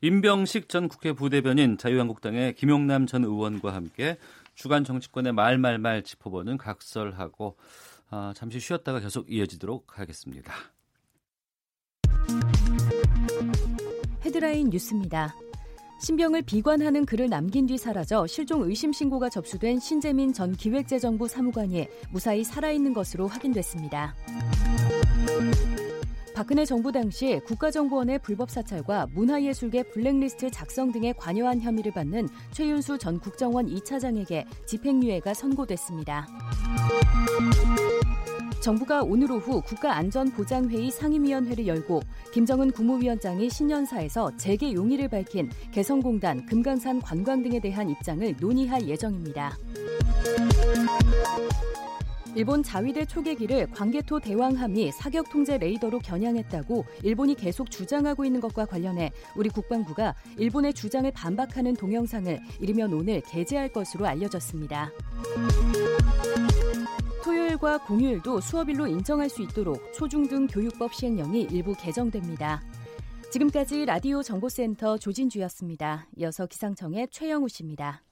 임병식 전 국회 부대변인 자유한국당의 김용남 전 의원과 함께 주간 정치권의 말말말 짚어보는 각설하고 아, 잠시 쉬었다가 계속 이어지도록 하겠습니다. 헤드라인 뉴스입니다. 신병을 비관하는 글을 남긴 뒤 사라져 실종 의심 신고가 접수된 신재민 전 기획재정부 사무관이 무사히 살아있는 것으로 확인됐습니다. 박근혜 정부 당시 국가정보원의 불법 사찰과 문화예술계 블랙리스트 작성 등에 관여한 혐의를 받는 최윤수 전 국정원 2차장에게 집행유예가 선고됐습니다. 정부가 오늘 오후 국가안전보장회의 상임위원회를 열고 김정은 국무위원장이 신년사에서 재개 용의를 밝힌 개성공단, 금강산 관광 등에 대한 입장을 논의할 예정입니다. 일본 자위대 초계기를 광개토 대왕함이 사격 통제 레이더로 겨냥했다고 일본이 계속 주장하고 있는 것과 관련해 우리 국방부가 일본의 주장을 반박하는 동영상을 이르면 오늘 게재할 것으로 알려졌습니다. 토요일과 공휴일도 수업일로 인정할 수 있도록 초중등 교육법 시행령이 일부 개정됩니다. 지금까지 라디오 정보센터 조진주였습니다. 이어서 기상청의 최영우 씨입니다.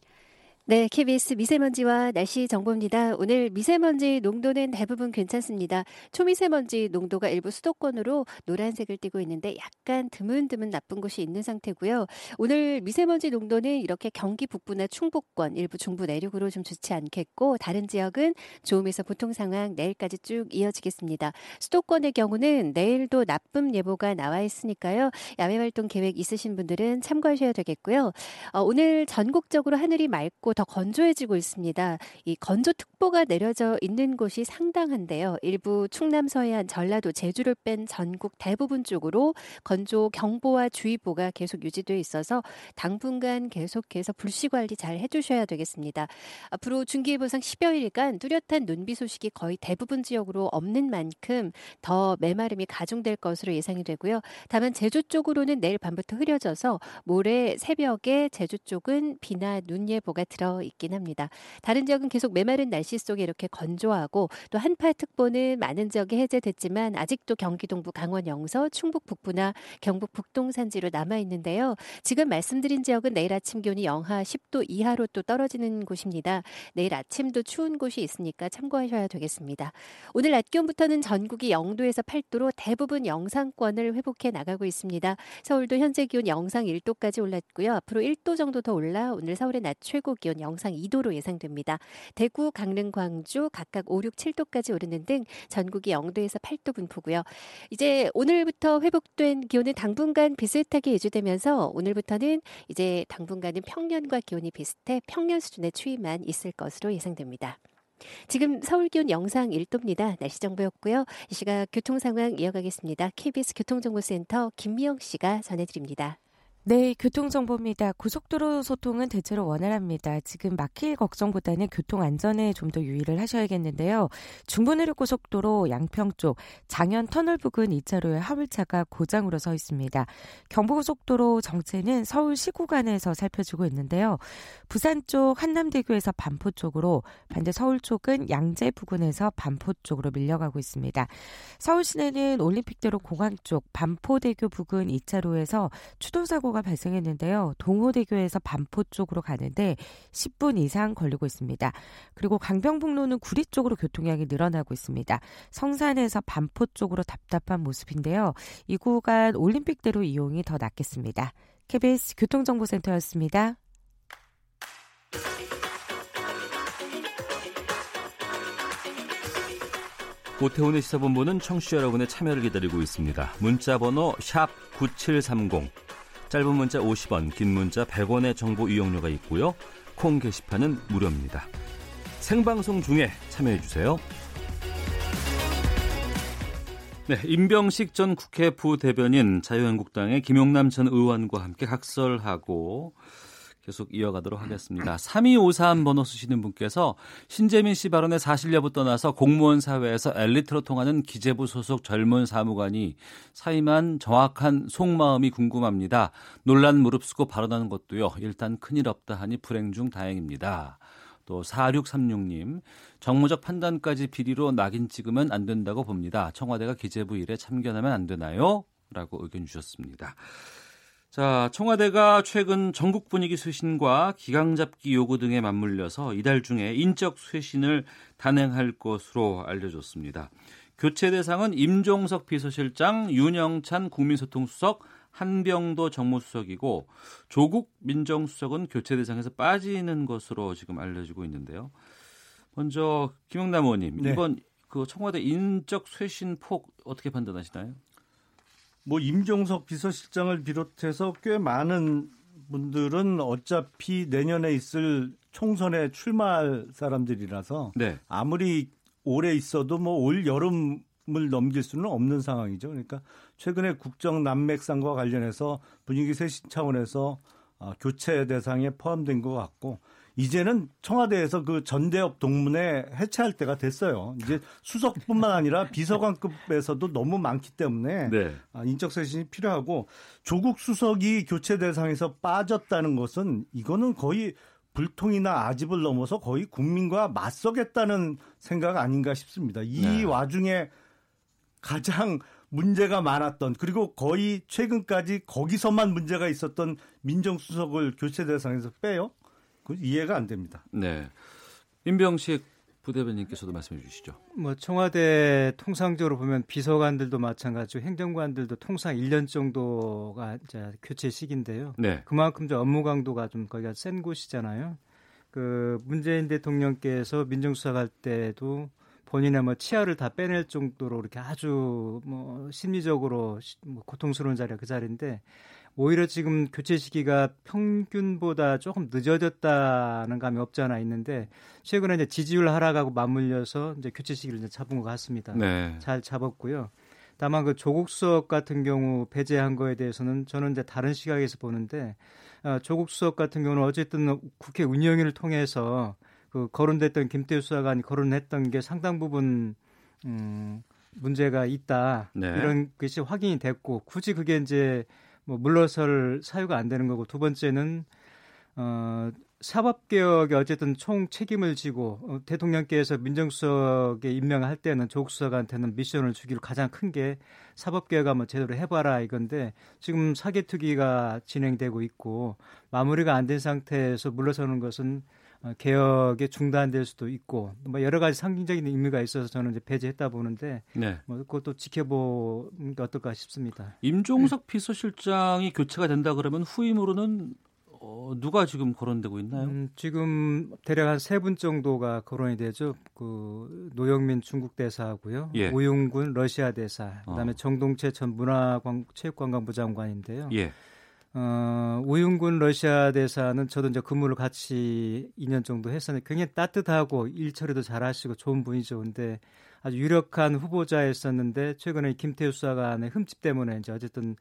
네, KBS 미세먼지와 날씨 정보입니다. 오늘 미세먼지 농도는 대부분 괜찮습니다. 초미세먼지 농도가 일부 수도권으로 노란색을 띠고 있는데 약간 드문드문 나쁜 곳이 있는 상태고요. 오늘 미세먼지 농도는 이렇게 경기 북부나 충북권, 일부 중부 내륙으로 좀 좋지 않겠고 다른 지역은 좋음에서 보통 상황 내일까지 쭉 이어지겠습니다. 수도권의 경우는 내일도 나쁨 예보가 나와 있으니까요. 야외 활동 계획 있으신 분들은 참고하셔야 되겠고요. 어, 오늘 전국적으로 하늘이 맑고 더 건조해지고 있습니다. 이 건조특보가 내려져 있는 곳이 상당한데요. 일부 충남 서해안, 전라도, 제주를 뺀 전국 대부분 쪽으로 건조 경보와 주의보가 계속 유지돼 있어서 당분간 계속해서 불씨 관리 잘 해주셔야 되겠습니다. 앞으로 중기예보상 10여 일간 뚜렷한 눈비 소식이 거의 대부분 지역으로 없는 만큼 더 메마름이 가중될 것으로 예상이 되고요. 다만 제주 쪽으로는 내일 밤부터 흐려져서 모레 새벽에 제주 쪽은 비나 눈 예보가 들어 들어 있긴 합니다. 다른 지역은 계속 메마른 날씨 속에 이렇게 건조하고 또 한파특보는 많은 지역에 해제됐지만 아직도 경기 동부 강원 영서, 충북 북부나 경북 북동 산지로 남아 있는데요. 지금 말씀드린 지역은 내일 아침 기온이 영하 10도 이하로 또 떨어지는 곳입니다. 내일 아침도 추운 곳이 있으니까 참고하셔야 되겠습니다. 오늘 낮 기온부터는 전국이 0도에서 8도로 대부분 영상권을 회복해 나가고 있습니다. 서울도 현재 기온 영상 1도까지 올랐고요. 앞으로 1도 정도 더 올라 오늘 서울의 낮 최고 기온 기온 영상 2도로 예상됩니다. 대구, 강릉, 광주 각각 5, 6, 7도까지 오르는 등 전국이 0도에서 8도 분포고요. 이제 오늘부터 회복된 기온은 당분간 비슷하게 유지되면서 오늘부터는 이제 당분간은 평년과 기온이 비슷해 평년 수준의 추위만 있을 것으로 예상됩니다. 지금 서울 기온 영상 1도입니다. 날씨 정보였고요. 이 시각 교통 상황 이어가겠습니다. KBS 교통정보센터 김미영 씨가 전해드립니다. 네, 교통정보입니다. 고속도로 소통은 대체로 원활합니다. 지금 막힐 걱정보다는 교통 안전에 좀 더 유의를 하셔야겠는데요. 중부내륙 고속도로 양평 쪽 장현 터널 부근 2차로에 화물차가 고장으로 서 있습니다. 경부고속도로 정체는 서울 시 구간에서 살펴주고 있는데요. 부산 쪽 한남대교에서 반포 쪽으로 반대 서울 쪽은 양재 부근에서 반포 쪽으로 밀려가고 있습니다. 서울 시내는 올림픽대로 공항 쪽 반포대교 부근 2차로에서 추돌사고가 사고가 발생했는데요. 동호대교에서 반포 쪽으로 가는데 10분 이상 걸리고 있습니다. 그리고 강병북로는 구리 쪽으로 교통량이 늘어나고 있습니다. 성산에서 반포 쪽으로 답답한 모습인데요. 이 구간 올림픽대로 이용이 더 낫겠습니다. KBS 교통정보센터였습니다. 오태훈의 시사본부는 청취자 여러분의 참여를 기다리고 있습니다. 문자 번호 9730, 짧은 문자 50원, 긴 문자 100원의 정보 이용료가 있고요. 콩 게시판은 무료입니다. 생방송 중에 참여해 주세요. 네, 임병식 전 국회 부대변인 자유한국당의 김용남 전 의원과 함께 각설하고 계속 이어가도록 하겠습니다. 3253번호 쓰시는 분께서 신재민 씨 발언의 사실 여부 떠나서 공무원 사회에서 엘리트로 통하는 기재부 소속 젊은 사무관이 사임한 정확한 속마음이 궁금합니다. 논란 무릅쓰고 발언하는 것도요. 일단 큰일 없다 하니 불행 중 다행입니다. 또 4636님 정무적 판단까지 비리로 낙인 찍으면 안 된다고 봅니다. 청와대가 기재부 일에 참견하면 안 되나요? 라고 의견 주셨습니다. 자, 청와대가 최근 전국 분위기 쇄신과 기강 잡기 요구 등에 맞물려서 이달 중에 인적 쇄신을 단행할 것으로 알려졌습니다. 교체 대상은 임종석 비서실장, 윤영찬 국민소통수석, 한병도 정무수석이고 조국 민정수석은 교체 대상에서 빠지는 것으로 지금 알려지고 있는데요. 먼저 김영남 의원님 네. 이번 그 청와대 인적 쇄신 폭 어떻게 판단하시나요? 뭐 임종석 비서실장을 비롯해서 꽤 많은 분들은 어차피 내년에 있을 총선에 출마할 사람들이라서 네. 아무리 오래 있어도 뭐 올 여름 을 넘길 수는 없는 상황이죠. 그러니까 최근에 국정 난맥상과 관련해서 분위기 쇄신 차원에서 어, 교체 대상에 포함된 것 같고 이제는 청와대에서 그 전대협 동문회 해체할 때가 됐어요. 이제 수석뿐만 아니라 비서관급에서도 너무 많기 때문에 네. 아, 인적 쇄신이 필요하고 조국 수석이 교체 대상에서 빠졌다는 것은 이거는 거의 불통이나 아집을 넘어서 거의 국민과 맞서겠다는 생각 아닌가 싶습니다. 이 네. 와중에 가장 문제가 많았던 그리고 거의 최근까지 거기서만 문제가 있었던 민정수석을 교체 대상에서 빼요. 그 이해가 안 됩니다. 네. 임병식 부대변인께서도 말씀해 주시죠. 뭐 청와대 통상적으로 보면 비서관들도 마찬가지고 행정관들도 통상 1년 정도가 이제 교체 시기인데요. 네. 그만큼 좀 업무 강도가 좀 거기가 센 곳이잖아요. 그 문재인 대통령께서 민정수석 할 때도 본인의 뭐 치아를 다 빼낼 정도로 이렇게 아주 뭐 심리적으로 뭐 고통스러운 자리가 그 자리인데 오히려 지금 교체 시기가 평균보다 조금 늦어졌다는 감이 없지 않아 있는데 최근에 이제 지지율 하락하고 맞물려서 이제 교체 시기를 이제 잡은 것 같습니다. 네. 잘 잡았고요. 다만 그 조국 수석 같은 경우 배제한 거에 대해서는 저는 이제 다른 시각에서 보는데 어, 조국 수석 같은 경우는 어쨌든 국회 운영위를 통해서 그 거론됐던 김태우 수사관이 거론했던 게 상당 부분 음, 문제가 있다 네. 이런 것이 확인이 됐고 굳이 그게 이제 뭐 물러설 사유가 안 되는 거고 두 번째는 어 사법 개혁에 어쨌든 총 책임을 지고 어, 대통령께서 민정수석에 임명할 때는 조국 수석한테는 미션을 주기로 가장 큰 게 사법 개혁 한번 제대로 해봐라 이건데 지금 사개특위가 진행되고 있고 마무리가 안 된 상태에서 물러서는 것은 어, 개혁에 중단될 수도 있고 뭐 여러 가지 상징적인 의미가 있어서 저는 이제 배제했다 보는데 네. 뭐 그것도 지켜보는 게 어떨까 싶습니다. 임종석 비서실장이 교체가 된다 그러면 후임으로는 어, 누가 지금 거론되고 있나요? 음, 지금 대략 한 세 분 정도가 거론이 되죠. 그 노영민 중국 대사하고요, 예. 오용군 러시아 대사, 그다음에 어. 정동채 전 문화체육관광부 장관인데요. 예. 어, 우윤군 러시아 대사는 저도 이제 근무를 같이 2년 정도 했었는데 굉장히 따뜻하고 일 처리도 잘하시고 좋은 분이죠. 근데 아주 유력한 후보자였었는데 최근에 김태우 수사관의 흠집 때문에 이제 어쨌든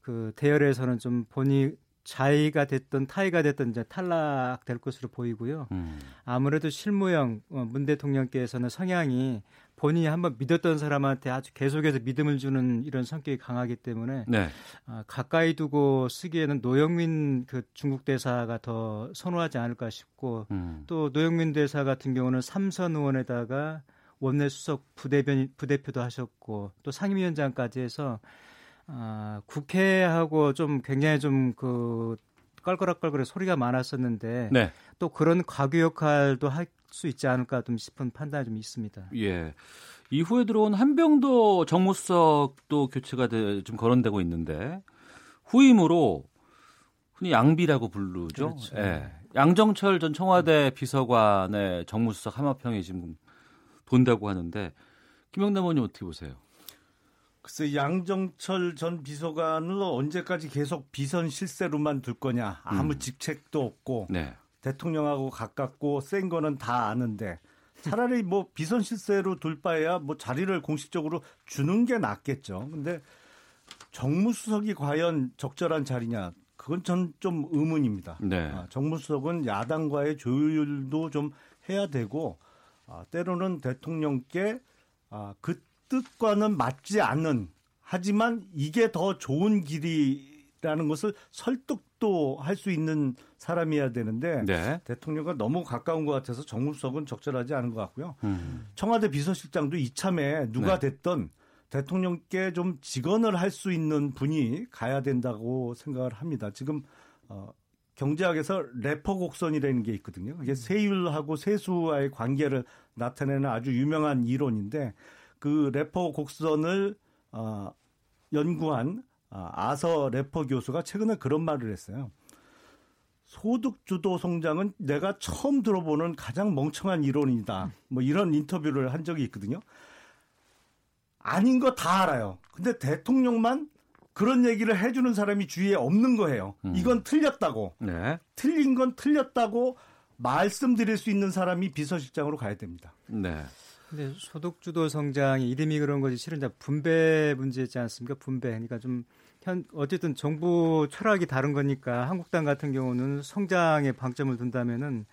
그 대열에서는 좀 본인 자의가 됐던 타의가 됐던 이제 탈락될 것으로 보이고요. 음. 아무래도 실무형 어, 문 대통령께서는 성향이 본인이 한번 믿었던 사람한테 아주 계속해서 믿음을 주는 이런 성격이 강하기 때문에 네. 아, 가까이 두고 쓰기에는 노영민 그 중국 대사가 더 선호하지 않을까 싶고 음. 또 노영민 대사 같은 경우는 삼선 의원에다가 원내 수석 부대변 부대표도 하셨고 또 상임위원장까지 해서 아, 국회하고 좀 굉장히 좀그 껄끄락껄끄락 소리가 많았었는데 네. 또 그런 과교 역할도 할 수 있지 않을까 좀 싶은 판단이 좀 있습니다. 예. 이후에 들어온 한병도 정무수석도 교체가 돼, 좀 거론되고 있는데 후임으로 흔히 양비라고 부르죠. 그렇죠. 예. 양정철 전 청와대 비서관의 정무수석 하마평이 지금 돈다고 하는데 김영남 의원님 어떻게 보세요? 글쎄 양정철 전 비서관을 언제까지 계속 비선 실세로만 둘 거냐 아무 음. 직책도 없고 네. 대통령하고 가깝고 센 거는 다 아는데 차라리 뭐 비선 실세로 둘 바에야 뭐 자리를 공식적으로 주는 게 낫겠죠. 근데 정무수석이 과연 적절한 자리냐? 그건 전 좀 의문입니다. 네. 아, 정무수석은 야당과의 조율도 좀 해야 되고 아, 때로는 대통령께 아, 그 뜻과는 맞지 않는 하지만 이게 더 좋은 길이라는 것을 설득도 할 수 있는 사람이어야 되는데 네. 대통령과 너무 가까운 것 같아서 정무수석은 적절하지 않은 것 같고요. 음. 청와대 비서실장도 이참에 누가 네. 됐던 대통령께 좀 직언을 할 수 있는 분이 가야 된다고 생각을 합니다. 지금 어, 경제학에서 래퍼 곡선이라는 게 있거든요. 이게 세율하고 세수와의 관계를 나타내는 아주 유명한 이론인데 그 래퍼 곡선을 어, 연구한 어, 아서 래퍼 교수가 최근에 그런 말을 했어요. 소득 주도 성장은 내가 처음 들어보는 가장 멍청한 이론이다. 뭐 이런 인터뷰를 한 적이 있거든요. 아닌 거 다 알아요. 근데 대통령만 그런 얘기를 해주는 사람이 주위에 없는 거예요. 음. 이건 틀렸다고. 네. 틀린 건 틀렸다고 말씀드릴 수 있는 사람이 비서실장으로 가야 됩니다. 네. 근데 소득주도 성장이 이름이 그런 거지 실은 분배 문제지 않습니까? 분배. 그러니까 좀 현, 어쨌든 정부 철학이 다른 거니까 한국당 같은 경우는 성장에 방점을 둔다면은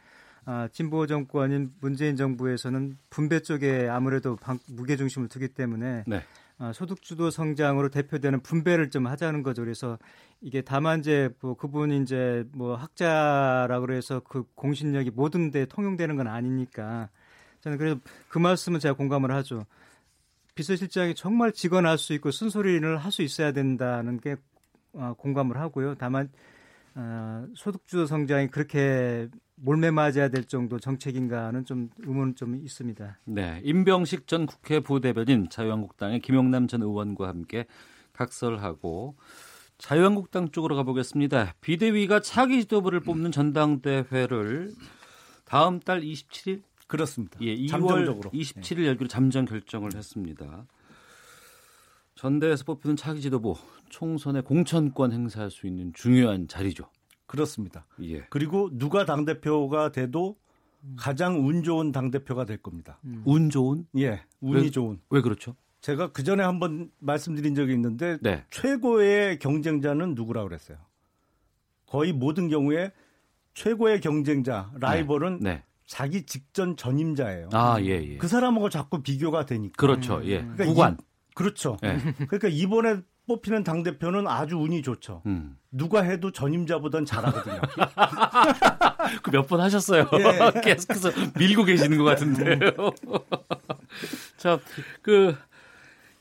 아, 진보 정권인 문재인 정부에서는 분배 쪽에 아무래도 방, 무게 중심을 두기 때문에 네. 아, 소득주도 성장으로 대표되는 분배를 좀 하자는 거죠. 그래서 이게 다만 이제 뭐 그분이 이제 뭐 학자라 그래서 그 공신력이 모든 데 통용되는 건 아니니까 저는 그래서 그 말씀은 제가 공감을 하죠. 비서실장이 정말 직언할 수 있고 쓴소리를 할 수 있어야 된다는 게 어, 공감을 하고요. 다만 어, 소득주도 성장이 그렇게 몰매 맞아야 될 정도 정책인가는 좀 의문 좀 있습니다. 네, 임병식 전 국회 부대변인 자유한국당의 김용남 전 의원과 함께 각설하고 자유한국당 쪽으로 가보겠습니다. 비대위가 차기 지도부를 뽑는 전당대회를 다음 달 27일 그렇습니다. 예, 2월 잠정적으로. 27일 열기로 잠정 결정을 했습니다. 전대에서 뽑히는 차기 지도부 총선의 공천권 행사할 수 있는 중요한 자리죠. 그렇습니다. 예. 그리고 누가 당 대표가 돼도 가장 운 좋은 당 대표가 될 겁니다. 음. 운 좋은? 예, 운이 왜, 좋은. 왜 그렇죠? 제가 그 전에 한번 말씀드린 적이 있는데 네. 최고의 경쟁자는 누구라고 그랬어요? 거의 모든 경우에 최고의 경쟁자 라이벌은 네. 네. 자기 직전 전임자예요. 아, 예, 예. 그 사람하고 자꾸 비교가 되니까. 그렇죠. 예. 그러니까 구관. 이, 그렇죠. 예. 그러니까 이번에 뽑히는 당 대표는 아주 운이 좋죠. 음. 누가 해도 전임자보단 잘하거든요. 그 몇 번 하셨어요. 예. 계속해서 밀고 계시는 것 같은데요. 자, 그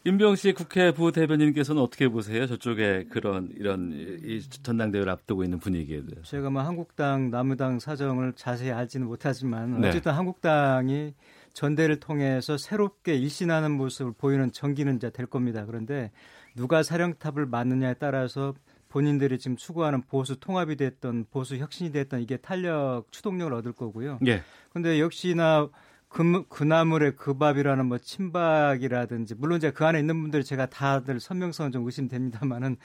임병식 국회 부대변인께서는 어떻게 보세요? 저쪽에 그런 이런 이 전당대회를 앞두고 있는 분위기에 대해서. 제가 뭐 한국당, 남무당 사정을 자세히 알지는 못하지만 네. 어쨌든 한국당이 전대를 통해서 새롭게 일신하는 모습을 보이는 전기는 이제 될 겁니다. 그런데 누가 사령탑을 맡느냐에 따라서 본인들이 지금 추구하는 보수 통합이 됐던 보수 혁신이 됐던 이게 탄력 추동력을 얻을 거고요. 예. 근데 역시나 그, 그 나물의 그 밥이라는 뭐 친박이라든지 물론 제가 그 안에 있는 분들이 제가 다들 선명성은 좀 의심됩니다만은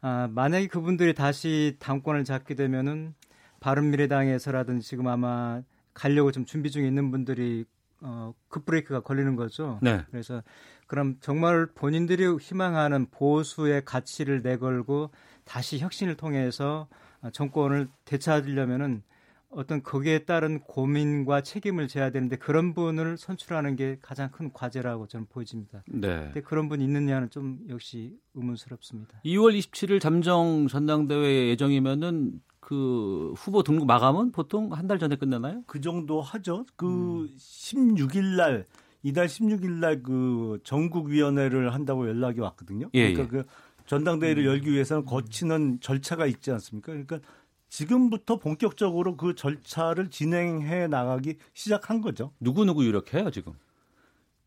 아, 만약에 그분들이 다시 당권을 잡게 되면은 바른미래당에서라든지 지금 아마 가려고 좀 준비 중에 있는 분들이 어, 급브레이크가 걸리는 거죠. 네. 그래서 그럼 정말 본인들이 희망하는 보수의 가치를 내걸고 다시 혁신을 통해서 정권을 되찾으려면은 어떤 거기에 따른 고민과 책임을 져야 되는데 그런 분을 선출하는 게 가장 큰 과제라고 저는 보여집니다. 네. 근데 그런 분이 있느냐는 좀 역시 의문스럽습니다. 2월 27일 잠정 전당대회 예정이면은 그 후보 등록 마감은 보통 한 달 전에 끝나나요? 그 정도 하죠. 그 음. 16일 날 이달 16일 날 그 전국위원회를 한다고 연락이 왔거든요. 예, 그러니까 예. 그 전당대회를 음. 열기 위해서는 거치는 절차가 있지 않습니까? 그러니까 지금부터 본격적으로 그 절차를 진행해 나가기 시작한 거죠. 누구 누구 유력해요 지금?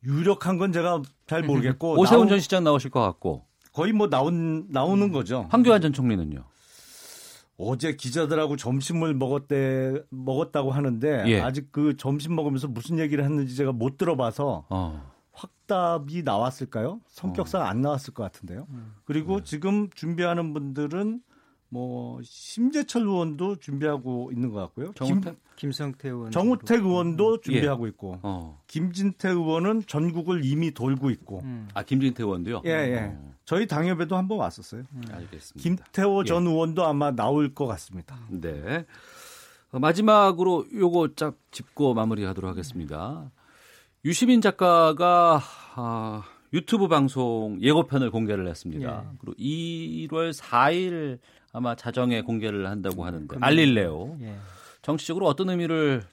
유력한 건 제가 잘 모르겠고 오세훈 전 시장 나오실 것 같고 거의 뭐 나온 나오는 음. 거죠. 황교안 전 총리는요? 어제 기자들하고 점심을 먹었대 먹었다고 하는데 예. 아직 그 점심 먹으면서 무슨 얘기를 했는지 제가 못 들어봐서 어. 확답이 나왔을까요? 성격상 어. 안 나왔을 것 같은데요. 음. 그리고 네. 지금 준비하는 분들은 뭐 심재철 의원도 준비하고 있는 것 같고요. 정우택, 김, 성태 의원, 정우택 의원도 예. 준비하고 예. 있고, 어. 김진태 의원은 전국을 이미 돌고 있고. 음. 아 김진태 의원도요? 예, 예. 어. 저희 당협에도 한번 왔었어요. 음. 알겠습니다. 김태호 전 예. 의원도 아마 나올 것 같습니다. 네. 어, 마지막으로 요거 쫙 짚고 마무리하도록 하겠습니다. 유시민 작가가 아, 유튜브 방송 예고편을 공개를 했습니다. 예. 그리고 1월 4일 아마 자정에 공개를 한다고 하는데 알릴레오 예. 정치적으로 어떤 의미를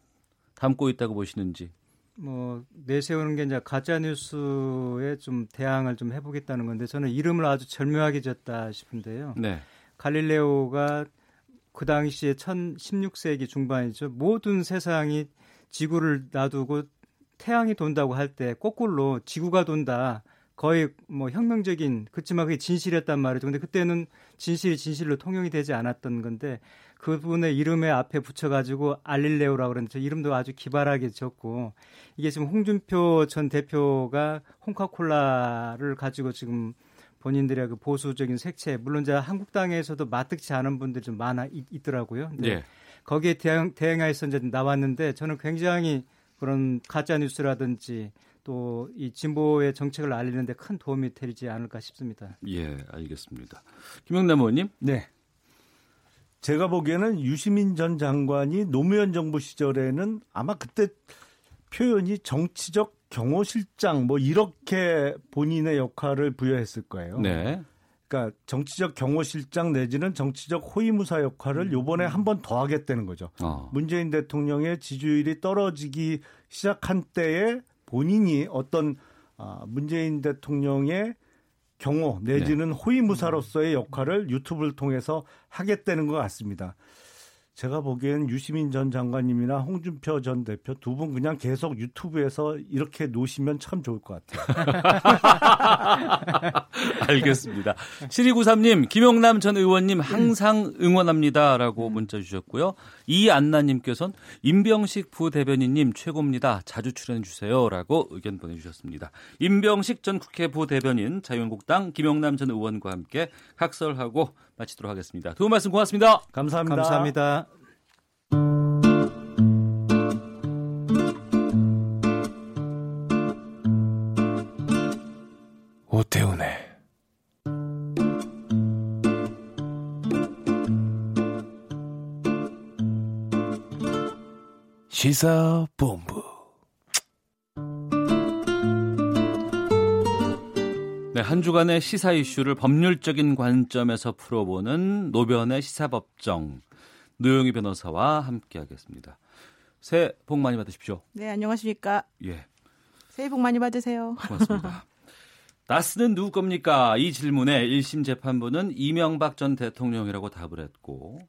담고 있다고 보시는지. 뭐 내세우는 게 이제 가짜 뉴스에 좀 대항을 좀 해보겠다는 건데 저는 이름을 아주 절묘하게 졌다 싶은데요. 네. 갈릴레오가 그 당시에 1016세기 중반이죠. 모든 세상이 지구를 놔두고 태양이 돈다고 할 때 거꾸로 지구가 돈다. 거의 뭐 혁명적인 그렇지만 그게 진실이었단 말이죠. 근데 그때는 진실이 진실로 통용이 되지 않았던 건데 그분의 이름에 앞에 붙여가지고 알릴레오라고 그러는데 이름도 아주 기발하게 적고 이게 지금 홍준표 전 대표가 홍카콜라를 가지고 지금 본인들의 그 보수적인 색채 물론 이제 한국당에서도 마뜩지 않은 분들이 좀 많아 있, 더라고요 네. 거기에 대응 대응해서 이제 나왔는데 저는 굉장히 그런 가짜 뉴스라든지 또 이 진보의 정책을 알리는데 큰 도움이 되지 않을까 싶습니다. 예, 알겠습니다. 김영남 의원님. 네. 제가 보기에는 유시민 전 장관이 노무현 정부 시절에는 아마 그때 표현이 정치적 경호실장 뭐 이렇게 본인의 역할을 부여했을 거예요. 네. 그러니까 정치적 경호실장 내지는 정치적 호위무사 역할을 요번에 한 번 더 하겠다는 거죠. 어. 문재인 대통령의 지지율이 떨어지기 시작한 때에 본인이 어떤 아, 문재인 대통령의 경호 내지는 네. 호위무사로서의 역할을 유튜브를 통해서 하겠다는 것 같습니다. 제가 보기엔 유시민 전 장관님이나 홍준표 전 대표 두 분 그냥 계속 유튜브에서 이렇게 노시면 참 좋을 것 같아요. 알겠습니다. 7293님, 김용남 전 의원님 항상 응원합니다 라고 문자 주셨고요. 이안나님께서는 임병식 부대변인님 최고입니다. 자주 출연해 주세요 라고 의견 보내주셨습니다. 임병식 전 국회 부대변인 자유한국당 김용남 전 의원과 함께 각설하고 마치도록 하겠습니다. 두분 말씀 고맙습니다. 감사합니다. 감사합니다. 오태훈의 시사본부 한 주간의 시사 이슈를 법률적인 관점에서 풀어보는 노변의 시사법정 노영희 변호사와 함께하겠습니다. 새해 복 많이 받으십시오. 네, 안녕하십니까? 예. 새해 복 많이 받으세요. 고맙습니다. 나스는 누구 겁니까? 이 질문에 1심 재판부는 이명박 전 대통령이라고 답을 했고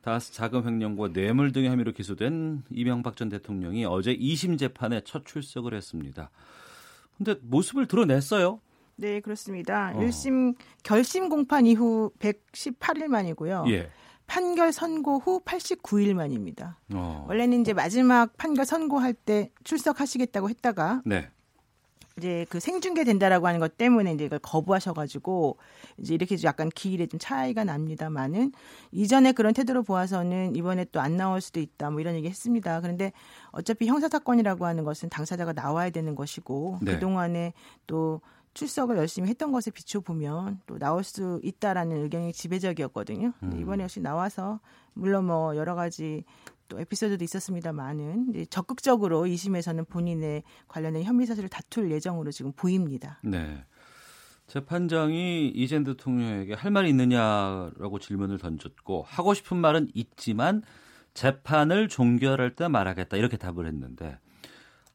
다스 자금 횡령과 뇌물 등의 혐의로 기소된 이명박 전 대통령이 어제 2심 재판에 첫 출석을 했습니다. 근데 모습을 드러냈어요. 네, 그렇습니다. 어. 1심 결심 공판 이후 118일 만이고요. 예. 판결 선고 후 89일 만입니다. 어. 원래는 이제 마지막 판결 선고할 때 출석하시겠다고 했다가 네. 이제 그 생중계 된다라고 하는 것 때문에 이제 이걸 거부하셔가지고 이제 이렇게 약간 기일에 좀 차이가 납니다만은 이전에 그런 태도로 보아서는 이번에 또 안 나올 수도 있다 뭐 이런 얘기 했습니다. 그런데 어차피 형사 사건이라고 하는 것은 당사자가 나와야 되는 것이고 네. 그 동안에 또 출석을 열심히 했던 것에 비춰 보면 또 나올 수 있다라는 의견이 지배적이었거든요. 음. 이번에 역시 나와서 물론 뭐 여러 가지 또 에피소드도 있었습니다만은 적극적으로 2심에서는 본인의 관련된 혐의 사실을 다툴 예정으로 지금 보입니다. 네. 재판장이 이젠 대통령에게 할 말이 있느냐라고 질문을 던졌고 하고 싶은 말은 있지만 재판을 종결할 때 말하겠다 이렇게 답을 했는데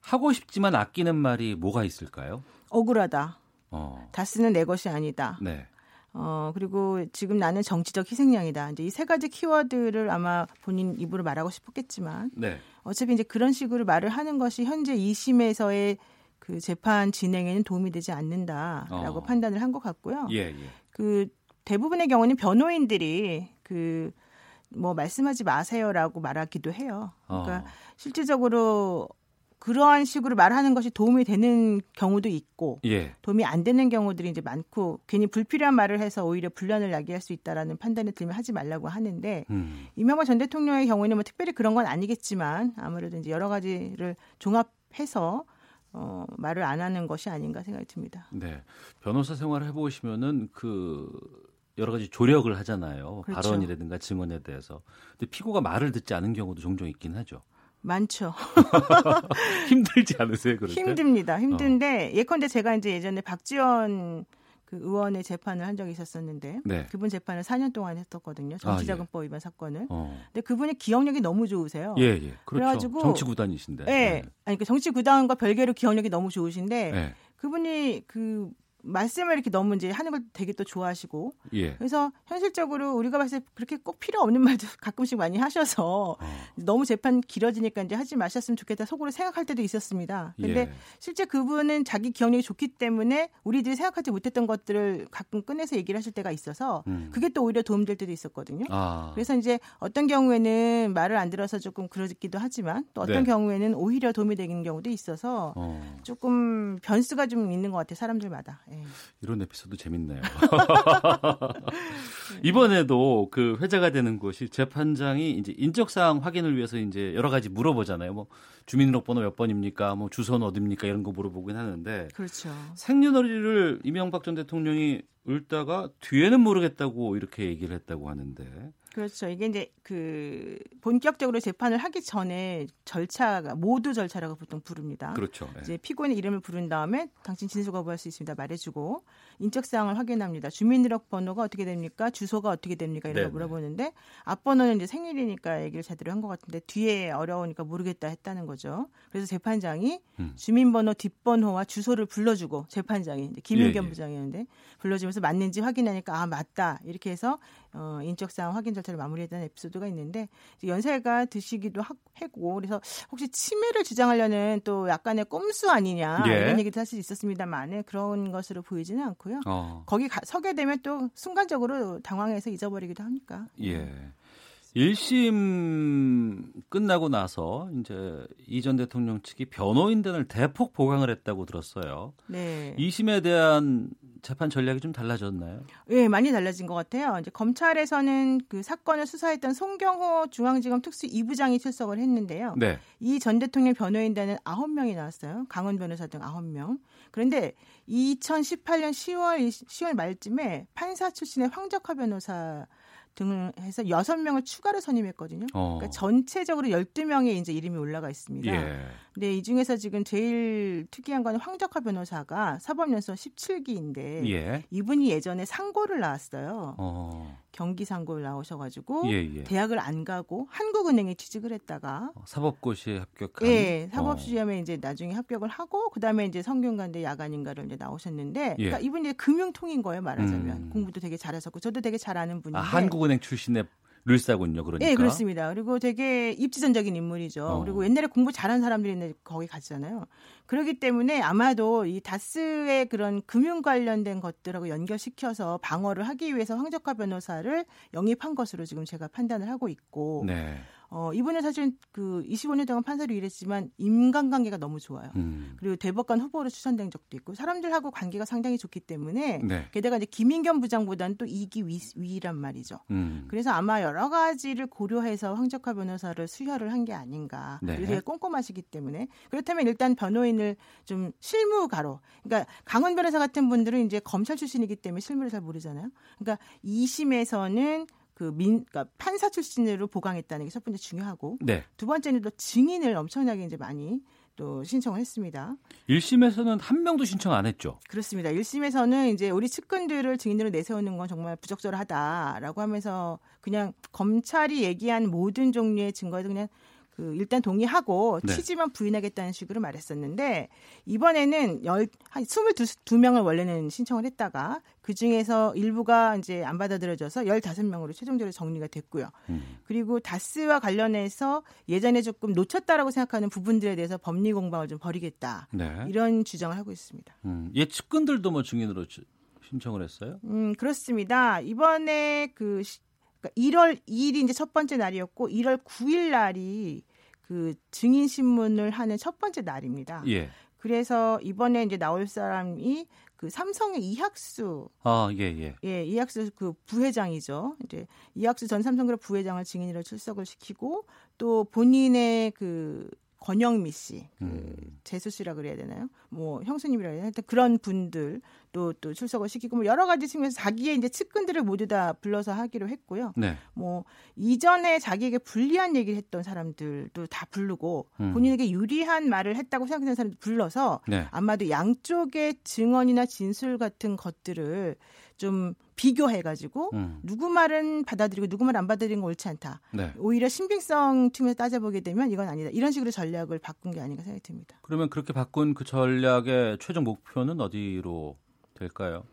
하고 싶지만 아끼는 말이 뭐가 있을까요? 억울하다. 어. 다스는 내 것이 아니다. 네. 어, 그리고 지금 나는 정치적 희생양이다. 이제 이 세 가지 키워드를 아마 본인 입으로 말하고 싶었겠지만 네. 어차피 이제 그런 식으로 말을 하는 것이 현재 2심에서의 그 재판 진행에는 도움이 되지 않는다라고 어. 판단을 한 것 같고요. 예, 예. 그 대부분의 경우는 변호인들이 그 뭐 말씀하지 마세요라고 말하기도 해요. 그러니까 어. 실질적으로 그러한 식으로 말하는 것이 도움이 되는 경우도 있고 예. 도움이 안 되는 경우들이 이제 많고 괜히 불필요한 말을 해서 오히려 분란을 야기할 수 있다라는 판단이 들면 하지 말라고 하는데 음. 이명박 전 대통령의 경우에는 뭐 특별히 그런 건 아니겠지만 아무래도 이제 여러 가지를 종합해서 어, 말을 안 하는 것이 아닌가 생각이 듭니다. 네. 변호사 생활을 해보시면은 그 여러 가지 조력을 하잖아요. 그렇죠. 발언이라든가 증언에 대해서. 근데 피고가 말을 듣지 않은 경우도 종종 있긴 하죠. 많죠. 힘들지 않으세요? 그럴 힘듭니다. 힘든데 어. 예컨대 제가 이제 예전에 박지원 그 의원의 재판을 한 적이 있었었는데 네. 그분 재판을 4년 동안 했었거든요. 정치자금법 아, 예. 위반 사건을. 어. 근데 그분이 기억력이 너무 좋으세요. 예, 예. 그렇죠. 그래가지고 정치 구단이신데. 예. 네. 아니 그 정치 구단과 별개로 기억력이 너무 좋으신데 네. 그분이 그 말씀을 이렇게 너무 이제 하는 걸 되게 또 좋아하시고 예. 그래서 현실적으로 우리가 봤을 때 그렇게 꼭 필요 없는 말도 가끔씩 많이 하셔서 어. 너무 재판 길어지니까 이제 하지 마셨으면 좋겠다 속으로 생각할 때도 있었습니다. 근데 예. 실제 그분은 자기 기억력이 좋기 때문에 우리들이 생각하지 못했던 것들을 가끔 꺼내서 얘기를 하실 때가 있어서 음. 그게 또 오히려 도움될 때도 있었거든요. 아. 그래서 이제 어떤 경우에는 말을 안 들어서 조금 그러기도 하지만 또 어떤 네. 경우에는 오히려 도움이 되는 경우도 있어서 어. 조금 변수가 좀 있는 것 같아요. 사람들마다. 네. 이런 에피소드 재밌네요. 이번에도 그 회자가 되는 곳이 재판장이 이제 인적 사항 확인을 위해서 이제 여러 가지 물어보잖아요. 뭐 주민등록번호 몇 번입니까? 뭐 주소는 어딥니까? 이런 거 물어보긴 하는데. 그렇죠. 생년월일을 이명박 전 대통령이 읊다가 뒤에는 모르겠다고 이렇게 얘기를 했다고 하는데. 그렇죠. 이게 이제 그 본격적으로 재판을 하기 전에 절차가 모두 절차라고 보통 부릅니다. 그렇죠. 네. 이제 피고인의 이름을 부른 다음에 당신 진술 거부할 수 있습니다. 말해주고 인적 사항을 확인합니다. 주민등록 번호가 어떻게 됩니까? 주소가 어떻게 됩니까? 이런 네. 거 물어보는데 앞번호는 이제 생일이니까 얘기를 제대로 한 것 같은데 뒤에 어려우니까 모르겠다 했다는 거죠. 그래서 재판장이 음. 주민번호 뒷번호와 주소를 불러주고 재판장이 김윤겸 예, 예. 부장이었는데 불러주면서 맞는지 확인하니까 아 맞다 이렇게 해서 어, 인적 사항 확인 절차를 마무리했다는 에피소드가 있는데 연세가 드시기도 하고 그래서 혹시 치매를 주장하려는 또 약간의 꼼수 아니냐 예. 이런 얘기도 사실 있었습니다만 그런 것으로 보이지는 않고요. 어. 거기 가, 서게 되면 또 순간적으로 당황해서 잊어버리기도 합니까? 예. 1심 끝나고 나서 이제 이전 대통령 측이 변호인단을 대폭 보강을 했다고 들었어요. 네. 2심에 대한 재판 전략이 좀 달라졌나요? 예, 많이 달라진 것 같아요. 이제 검찰에서는 그 사건을 수사했던 송경호 중앙지검 특수 2부장이 출석을 했는데요. 네. 이 전 대통령 변호인단은 9명이 나왔어요. 강원 변호사 등 9명. 그런데 2018년 10월 10월 말쯤에 판사 출신의 황적화 변호사 등을 해서 여섯 명을 추가로 선임했거든요. 어. 그러니까 전체적으로 열두 명의 이제 이름이 올라가 있습니다. 예. 근데 이 중에서 지금 제일 특이한 건 황적화 변호사가 사법연수원 17기인데 예. 이분이 예전에 상고를 나왔어요. 어. 경기 상고를 나오셔가지고 예, 예. 대학을 안 가고 한국은행에 취직을 했다가 어, 사법고시에 합격한 예 사법시험에 어. 이제 나중에 합격을 하고 그다음에 이제 성균관대 야간인가를 이제 나오셨는데 예. 그러니까 이분이 금융통인 거예요 말하자면 음. 공부도 되게 잘하셨고 저도 되게 잘하는 분인데 아, 한국은행 출신의 룰사군요, 그러니까. 네, 그렇습니다. 그리고 되게 입지전적인 인물이죠. 어. 그리고 옛날에 공부 잘한 사람들이 거기 갔잖아요. 그렇기 때문에 아마도 이 다스의 그런 금융 관련된 것들하고 연결시켜서 방어를 하기 위해서 황적화 변호사를 영입한 것으로 지금 제가 판단을 하고 있고. 네. 어, 이분은 사실 그 25년 동안 판사로 일했지만 인간관계가 너무 좋아요. 음. 그리고 대법관 후보로 추천된 적도 있고 사람들하고 관계가 상당히 좋기 때문에 네. 게다가 이제 김인겸 부장보다는 또 이기 위, 위란 말이죠. 음. 그래서 아마 여러 가지를 고려해서 황적화 변호사를 수혈을 한 게 아닌가. 네. 되게 꼼꼼하시기 때문에 그렇다면 일단 변호인을 좀 실무가로 그러니까 강원 변호사 같은 분들은 이제 검찰 출신이기 때문에 실무를 잘 모르잖아요. 그러니까 2심에서는 그 민, 그러니까 판사 출신으로 보강했다는 게 첫 번째 중요하고 네. 두 번째는 또 증인을 엄청나게 이제 많이 또 신청을 했습니다. 1심에서는 한 명도 신청 안 했죠. 그렇습니다. 1심에서는 이제 우리 측근들을 증인으로 내세우는 건 정말 부적절하다라고 하면서 그냥 검찰이 얘기한 모든 종류의 증거에도 그냥 그 일단 동의하고 네. 취지만 부인하겠다는 식으로 말했었는데 이번에는 열, 한 22명을 원래는 신청을 했다가 그 중에서 일부가 이제 안 받아들여져서 15명으로 최종적으로 정리가 됐고요. 음. 그리고 다스와 관련해서 예전에 조금 놓쳤다라고 생각하는 부분들에 대해서 법리 공방을 좀 벌이겠다. 네. 이런 주장을 하고 있습니다. 음. 예 측근들도 뭐 증인으로 신청을 했어요? 음, 그렇습니다. 이번에 그 그러니까 1월 2일이 이제 첫 번째 날이었고 1월 9일 날이 그 증인 신문을 하는 첫 번째 날입니다. 예. 그래서 이번에 이제 나올 사람이 그 삼성의 이학수 아, 예, 예. 예, 이학수 그 부회장이죠. 이제 이학수 전 삼성그룹 부회장을 증인으로 출석을 시키고 또 본인의 그 권영미 씨, 그 음. 재수 씨라 그래야 되나요? 뭐 형수님이라 해야 되나? 그런 분들 또 또 출석을 시키고 뭐 여러 가지 측면에서 자기의 이제 측근들을 모두 다 불러서 하기로 했고요. 네. 뭐 이전에 자기에게 불리한 얘기를 했던 사람들도 다 부르고 음. 본인에게 유리한 말을 했다고 생각하는 사람들 불러서 네. 아마도 양쪽의 증언이나 진술 같은 것들을 좀 비교해가지고 음. 누구 말은 받아들이고 누구 말 안 받아들이는 건 옳지 않다. 네. 오히려 신빙성 측면에서 따져보게 되면 이건 아니다. 이런 식으로 전략을 바꾼 게 아닌가 생각이 듭니다. 그러면 그렇게 바꾼 그 전략의 최종 목표는 어디로 될까요?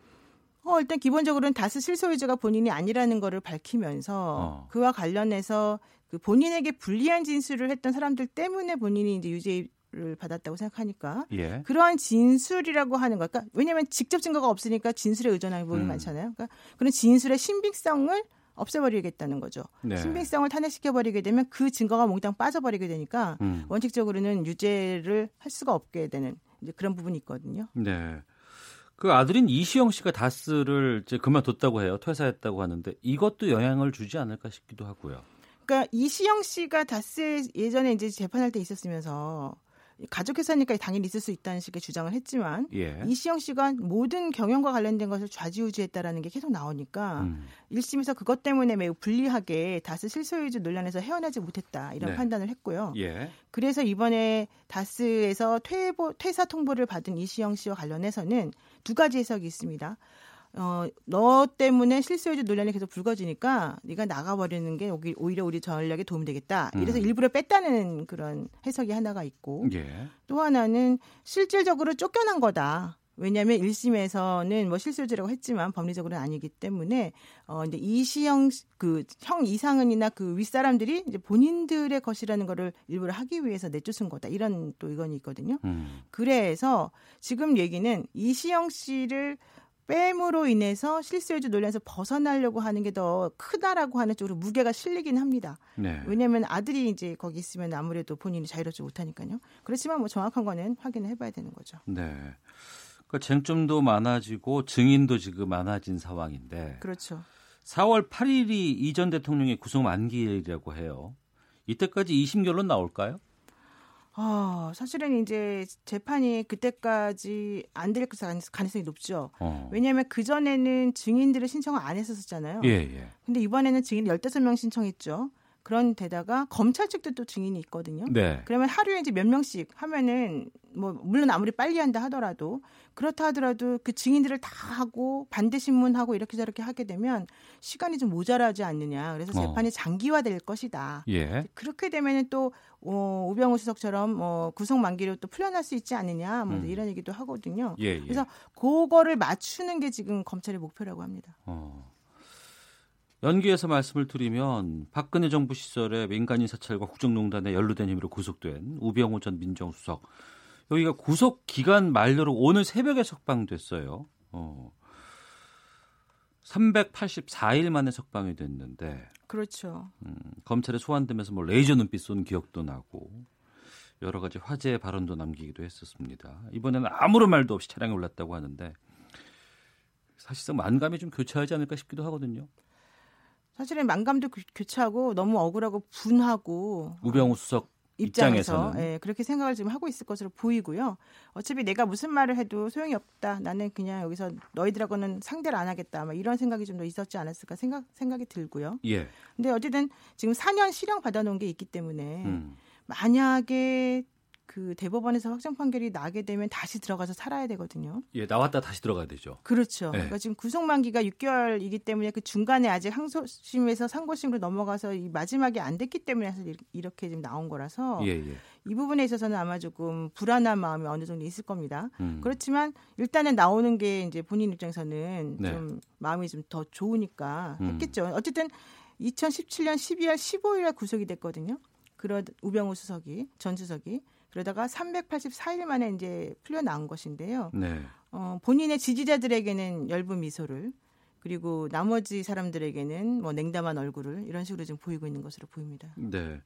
어, 일단 기본적으로는 다스 실소유주가 본인이 아니라는 거를 밝히면서 어. 그와 관련해서 그 본인에게 불리한 진술을 했던 사람들 때문에 본인이 이제 유죄 를 받았다고 생각하니까 예. 그러한 진술이라고 하는 거, 그러니까 왜냐하면 직접 증거가 없으니까 진술에 의존하는 부분이 음. 많잖아요. 그러니까 그런 진술의 신빙성을 없애버리겠다는 거죠. 네. 신빙성을 탄핵시켜버리게 되면 그 증거가 몽땅 빠져버리게 되니까 음. 원칙적으로는 유죄를 할 수가 없게 되는 이제 그런 부분이 있거든요. 네. 그 아들인 이시영 씨가 다스를 이제 그만뒀다고 해요. 퇴사했다고 하는데 이것도 영향을 주지 않을까 싶기도 하고요. 그러니까 이시영 씨가 다스 예전에 이제 재판할 때 있었으면서 가족 회사니까 당연히 있을 수 있다는 식의 주장을 했지만 예. 이시영 씨가 모든 경영과 관련된 것을 좌지우지했다라는 게 계속 나오니까 음. 1심에서 그것 때문에 매우 불리하게 다스 실소유주 논란에서 헤어나지 못했다 이런 네. 판단을 했고요. 예. 그래서 이번에 다스에서 퇴보, 퇴사 통보를 받은 이시영 씨와 관련해서는 두 가지 해석이 있습니다. 어, 너 때문에 실수요주 논란이 계속 불거지니까 네가 나가버리는 게 오히려 우리 전략에 도움이 되겠다. 이래서 음. 일부러 뺐다는 그런 해석이 하나가 있고 예. 또 하나는 실질적으로 쫓겨난 거다. 왜냐하면 1심에서는 뭐 실수요주라고 했지만 법리적으로는 아니기 때문에 어 이제 이시영 그형 이상은이나 그 윗사람들이 이제 본인들의 것이라는 거를 일부러 하기 위해서 내쫓은 거다. 이런 또 의견이 있거든요. 음. 그래서 지금 얘기는 이시영 씨를 뺨으로 인해서 실수요주 논란에서 벗어나려고 하는 게 더 크다라고 하는 쪽으로 무게가 실리긴 합니다. 네. 왜냐하면 아들이 이제 거기 있으면 아무래도 본인이 자유롭지 못하니까요. 그렇지만 뭐 정확한 거는 확인을 해봐야 되는 거죠. 네. 그 쟁점도 많아지고 증인도 지금 많아진 상황인데. 그렇죠. 4월 8일이 이전 대통령의 구속 만기일이라고 해요. 이때까지 2심 결론 나올까요? 아, 사실은 이제 재판이 그때까지 안 될 가능성이 높죠. 어. 왜냐하면 그전에는 증인들을 신청을 안 했었잖아요. 예, 예. 근데 이번에는 증인 15명 신청했죠. 그런 데다가 검찰 측도 또 증인이 있거든요. 네. 그러면 하루에 이제 몇 명씩 하면은 뭐 물론 아무리 빨리 한다 하더라도 그렇다 하더라도 그 증인들을 다 하고 반대 신문하고 이렇게 저렇게 하게 되면 시간이 좀 모자라지 않느냐. 그래서 어. 재판이 어. 장기화될 것이다. 예. 그렇게 되면은 또 어, 우병우 수석처럼 뭐 구속 만기로 또 풀려날 수 있지 않느냐. 뭐 음. 이런 얘기도 하거든요. 예, 예. 그래서 그거를 맞추는 게 지금 검찰의 목표라고 합니다. 어. 연기해서 말씀을 드리면 박근혜 정부 시절에 민간인 사찰과 국정농단에 연루된 혐의로 구속된 우병우 전 민정수석 여기가 구속 기간 만료로 오늘 새벽에 석방됐어요. 어. 384일 만에 석방이 됐는데 그렇죠. 음, 검찰에 소환되면서 뭐 레이저 눈빛 쏜 기억도 나고 여러 가지 화제의 발언도 남기기도 했었습니다. 이번에는 아무런 말도 없이 차량에 올랐다고 하는데 사실상 만감이 좀 교차하지 않을까 싶기도 하거든요. 사실은 만감도 교차하고 너무 억울하고 분하고 우병우 수석 입장에서 예, 그렇게 생각을 지금 하고 있을 것으로 보이고요. 어차피 내가 무슨 말을 해도 소용이 없다. 나는 그냥 여기서 너희들하고는 상대를 안 하겠다. 막 이런 생각이 좀 더 있었지 않았을까 생각 생각이 들고요. 예. 근데 어쨌든 지금 4년 실형 받아놓은 게 있기 때문에 음. 만약에 그 대법원에서 확정 판결이 나게 되면 다시 들어가서 살아야 되거든요. 예, 나왔다 다시 들어가야 되죠. 그렇죠. 예. 그러니까 지금 구속 만기가 6개월이기 때문에 그 중간에 아직 항소심에서 상고심으로 넘어가서 이 마지막이 안 됐기 때문에 이렇게 지금 나온 거라서 예, 예. 이 부분에 있어서는 아마 조금 불안한 마음이 어느 정도 있을 겁니다. 음. 그렇지만 일단은 나오는 게 이제 본인 입장에서는 네. 좀 마음이 좀 더 좋으니까 음. 했겠죠. 어쨌든 2017년 12월 15일에 구속이 됐거든요. 그런 우병우 수석이 전 수석이 그러다가 384일 만에 이제 풀려 나온 것인데요. 네. 어, 본인의 지지자들에게는 엷은 미소를 그리고 나머지 사람들에게는 뭐 냉담한 얼굴을 이런 식으로 좀 보이고 있는 것으로 보입니다. 네.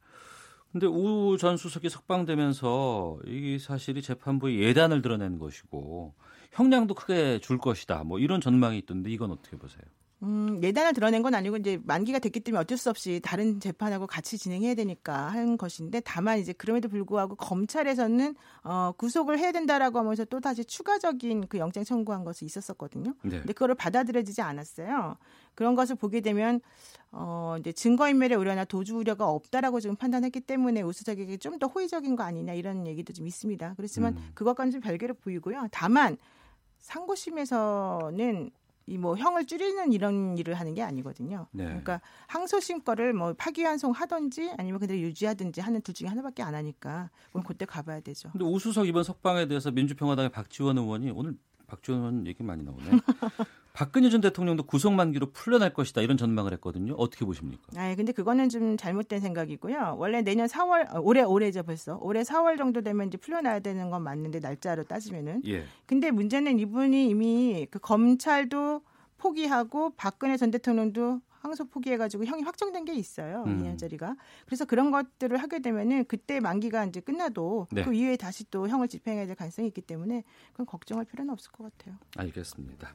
근데 우 전 수석이 석방되면서 이 사실이 재판부의 예단을 드러낸 것이고 형량도 크게 줄 것이다. 뭐 이런 전망이 있던데 이건 어떻게 보세요? 음, 예단을 드러낸 건 아니고 이제 만기가 됐기 때문에 어쩔 수 없이 다른 재판하고 같이 진행해야 되니까 하는 것인데 다만 이제 그럼에도 불구하고 검찰에서는 어, 구속을 해야 된다라고 하면서 또 다시 추가적인 그 영장 청구한 것이 있었었거든요. 네. 근데 그거를 받아들여지지 않았어요. 그런 것을 보게 되면 어, 이제 증거인멸의 우려나 도주 우려가 없다라고 지금 판단했기 때문에 우수적에게 좀 더 호의적인 거 아니냐 이런 얘기도 좀 있습니다. 그렇지만 음. 그것과는 좀 별개로 보이고요. 다만 상고심에서는 이 뭐 형을 줄이는 이런 일을 하는 게 아니거든요. 네. 그러니까 항소심 거를 뭐 파기환송 하든지 아니면 그대로 유지하든지 하는 둘 중에 하나밖에 안 하니까 그럼 그때 가봐야 되죠. 근데 오수석 이번 석방에 대해서 민주평화당의 박지원 의원이 오늘 박지원 의원 얘기 많이 나오네. 박근혜 전 대통령도 구속 만기로 풀려날 것이다 이런 전망을 했거든요. 어떻게 보십니까? 아, 근데 그거는 좀 잘못된 생각이고요. 원래 내년 4월 어, 올해 올해죠 벌써. 올해 4월 정도 되면 이제 풀려나야 되는 건 맞는데 날짜로 따지면은. 예. 근데 문제는 이분이 이미 그 검찰도 포기하고 박근혜 전 대통령도 항소 포기해가지고 형이 확정된 게 있어요. 음. 2년짜리가. 그래서 그런 것들을 하게 되면은 그때 만기가 이제 끝나도 네. 그 이후에 다시 또 형을 집행해야 될 가능성이 있기 때문에 그건 걱정할 필요는 없을 것 같아요. 알겠습니다.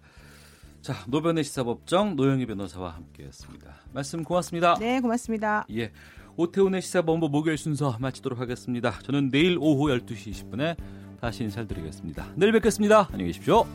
자, 노변의 시사법정 노영희 변호사와 함께했습니다. 말씀 고맙습니다. 네, 고맙습니다. 예, 오태훈의 시사본부 목요일 순서 마치도록 하겠습니다. 저는 내일 오후 12시 20분에 다시 인사드리겠습니다. 내일 뵙겠습니다. 안녕히 계십시오.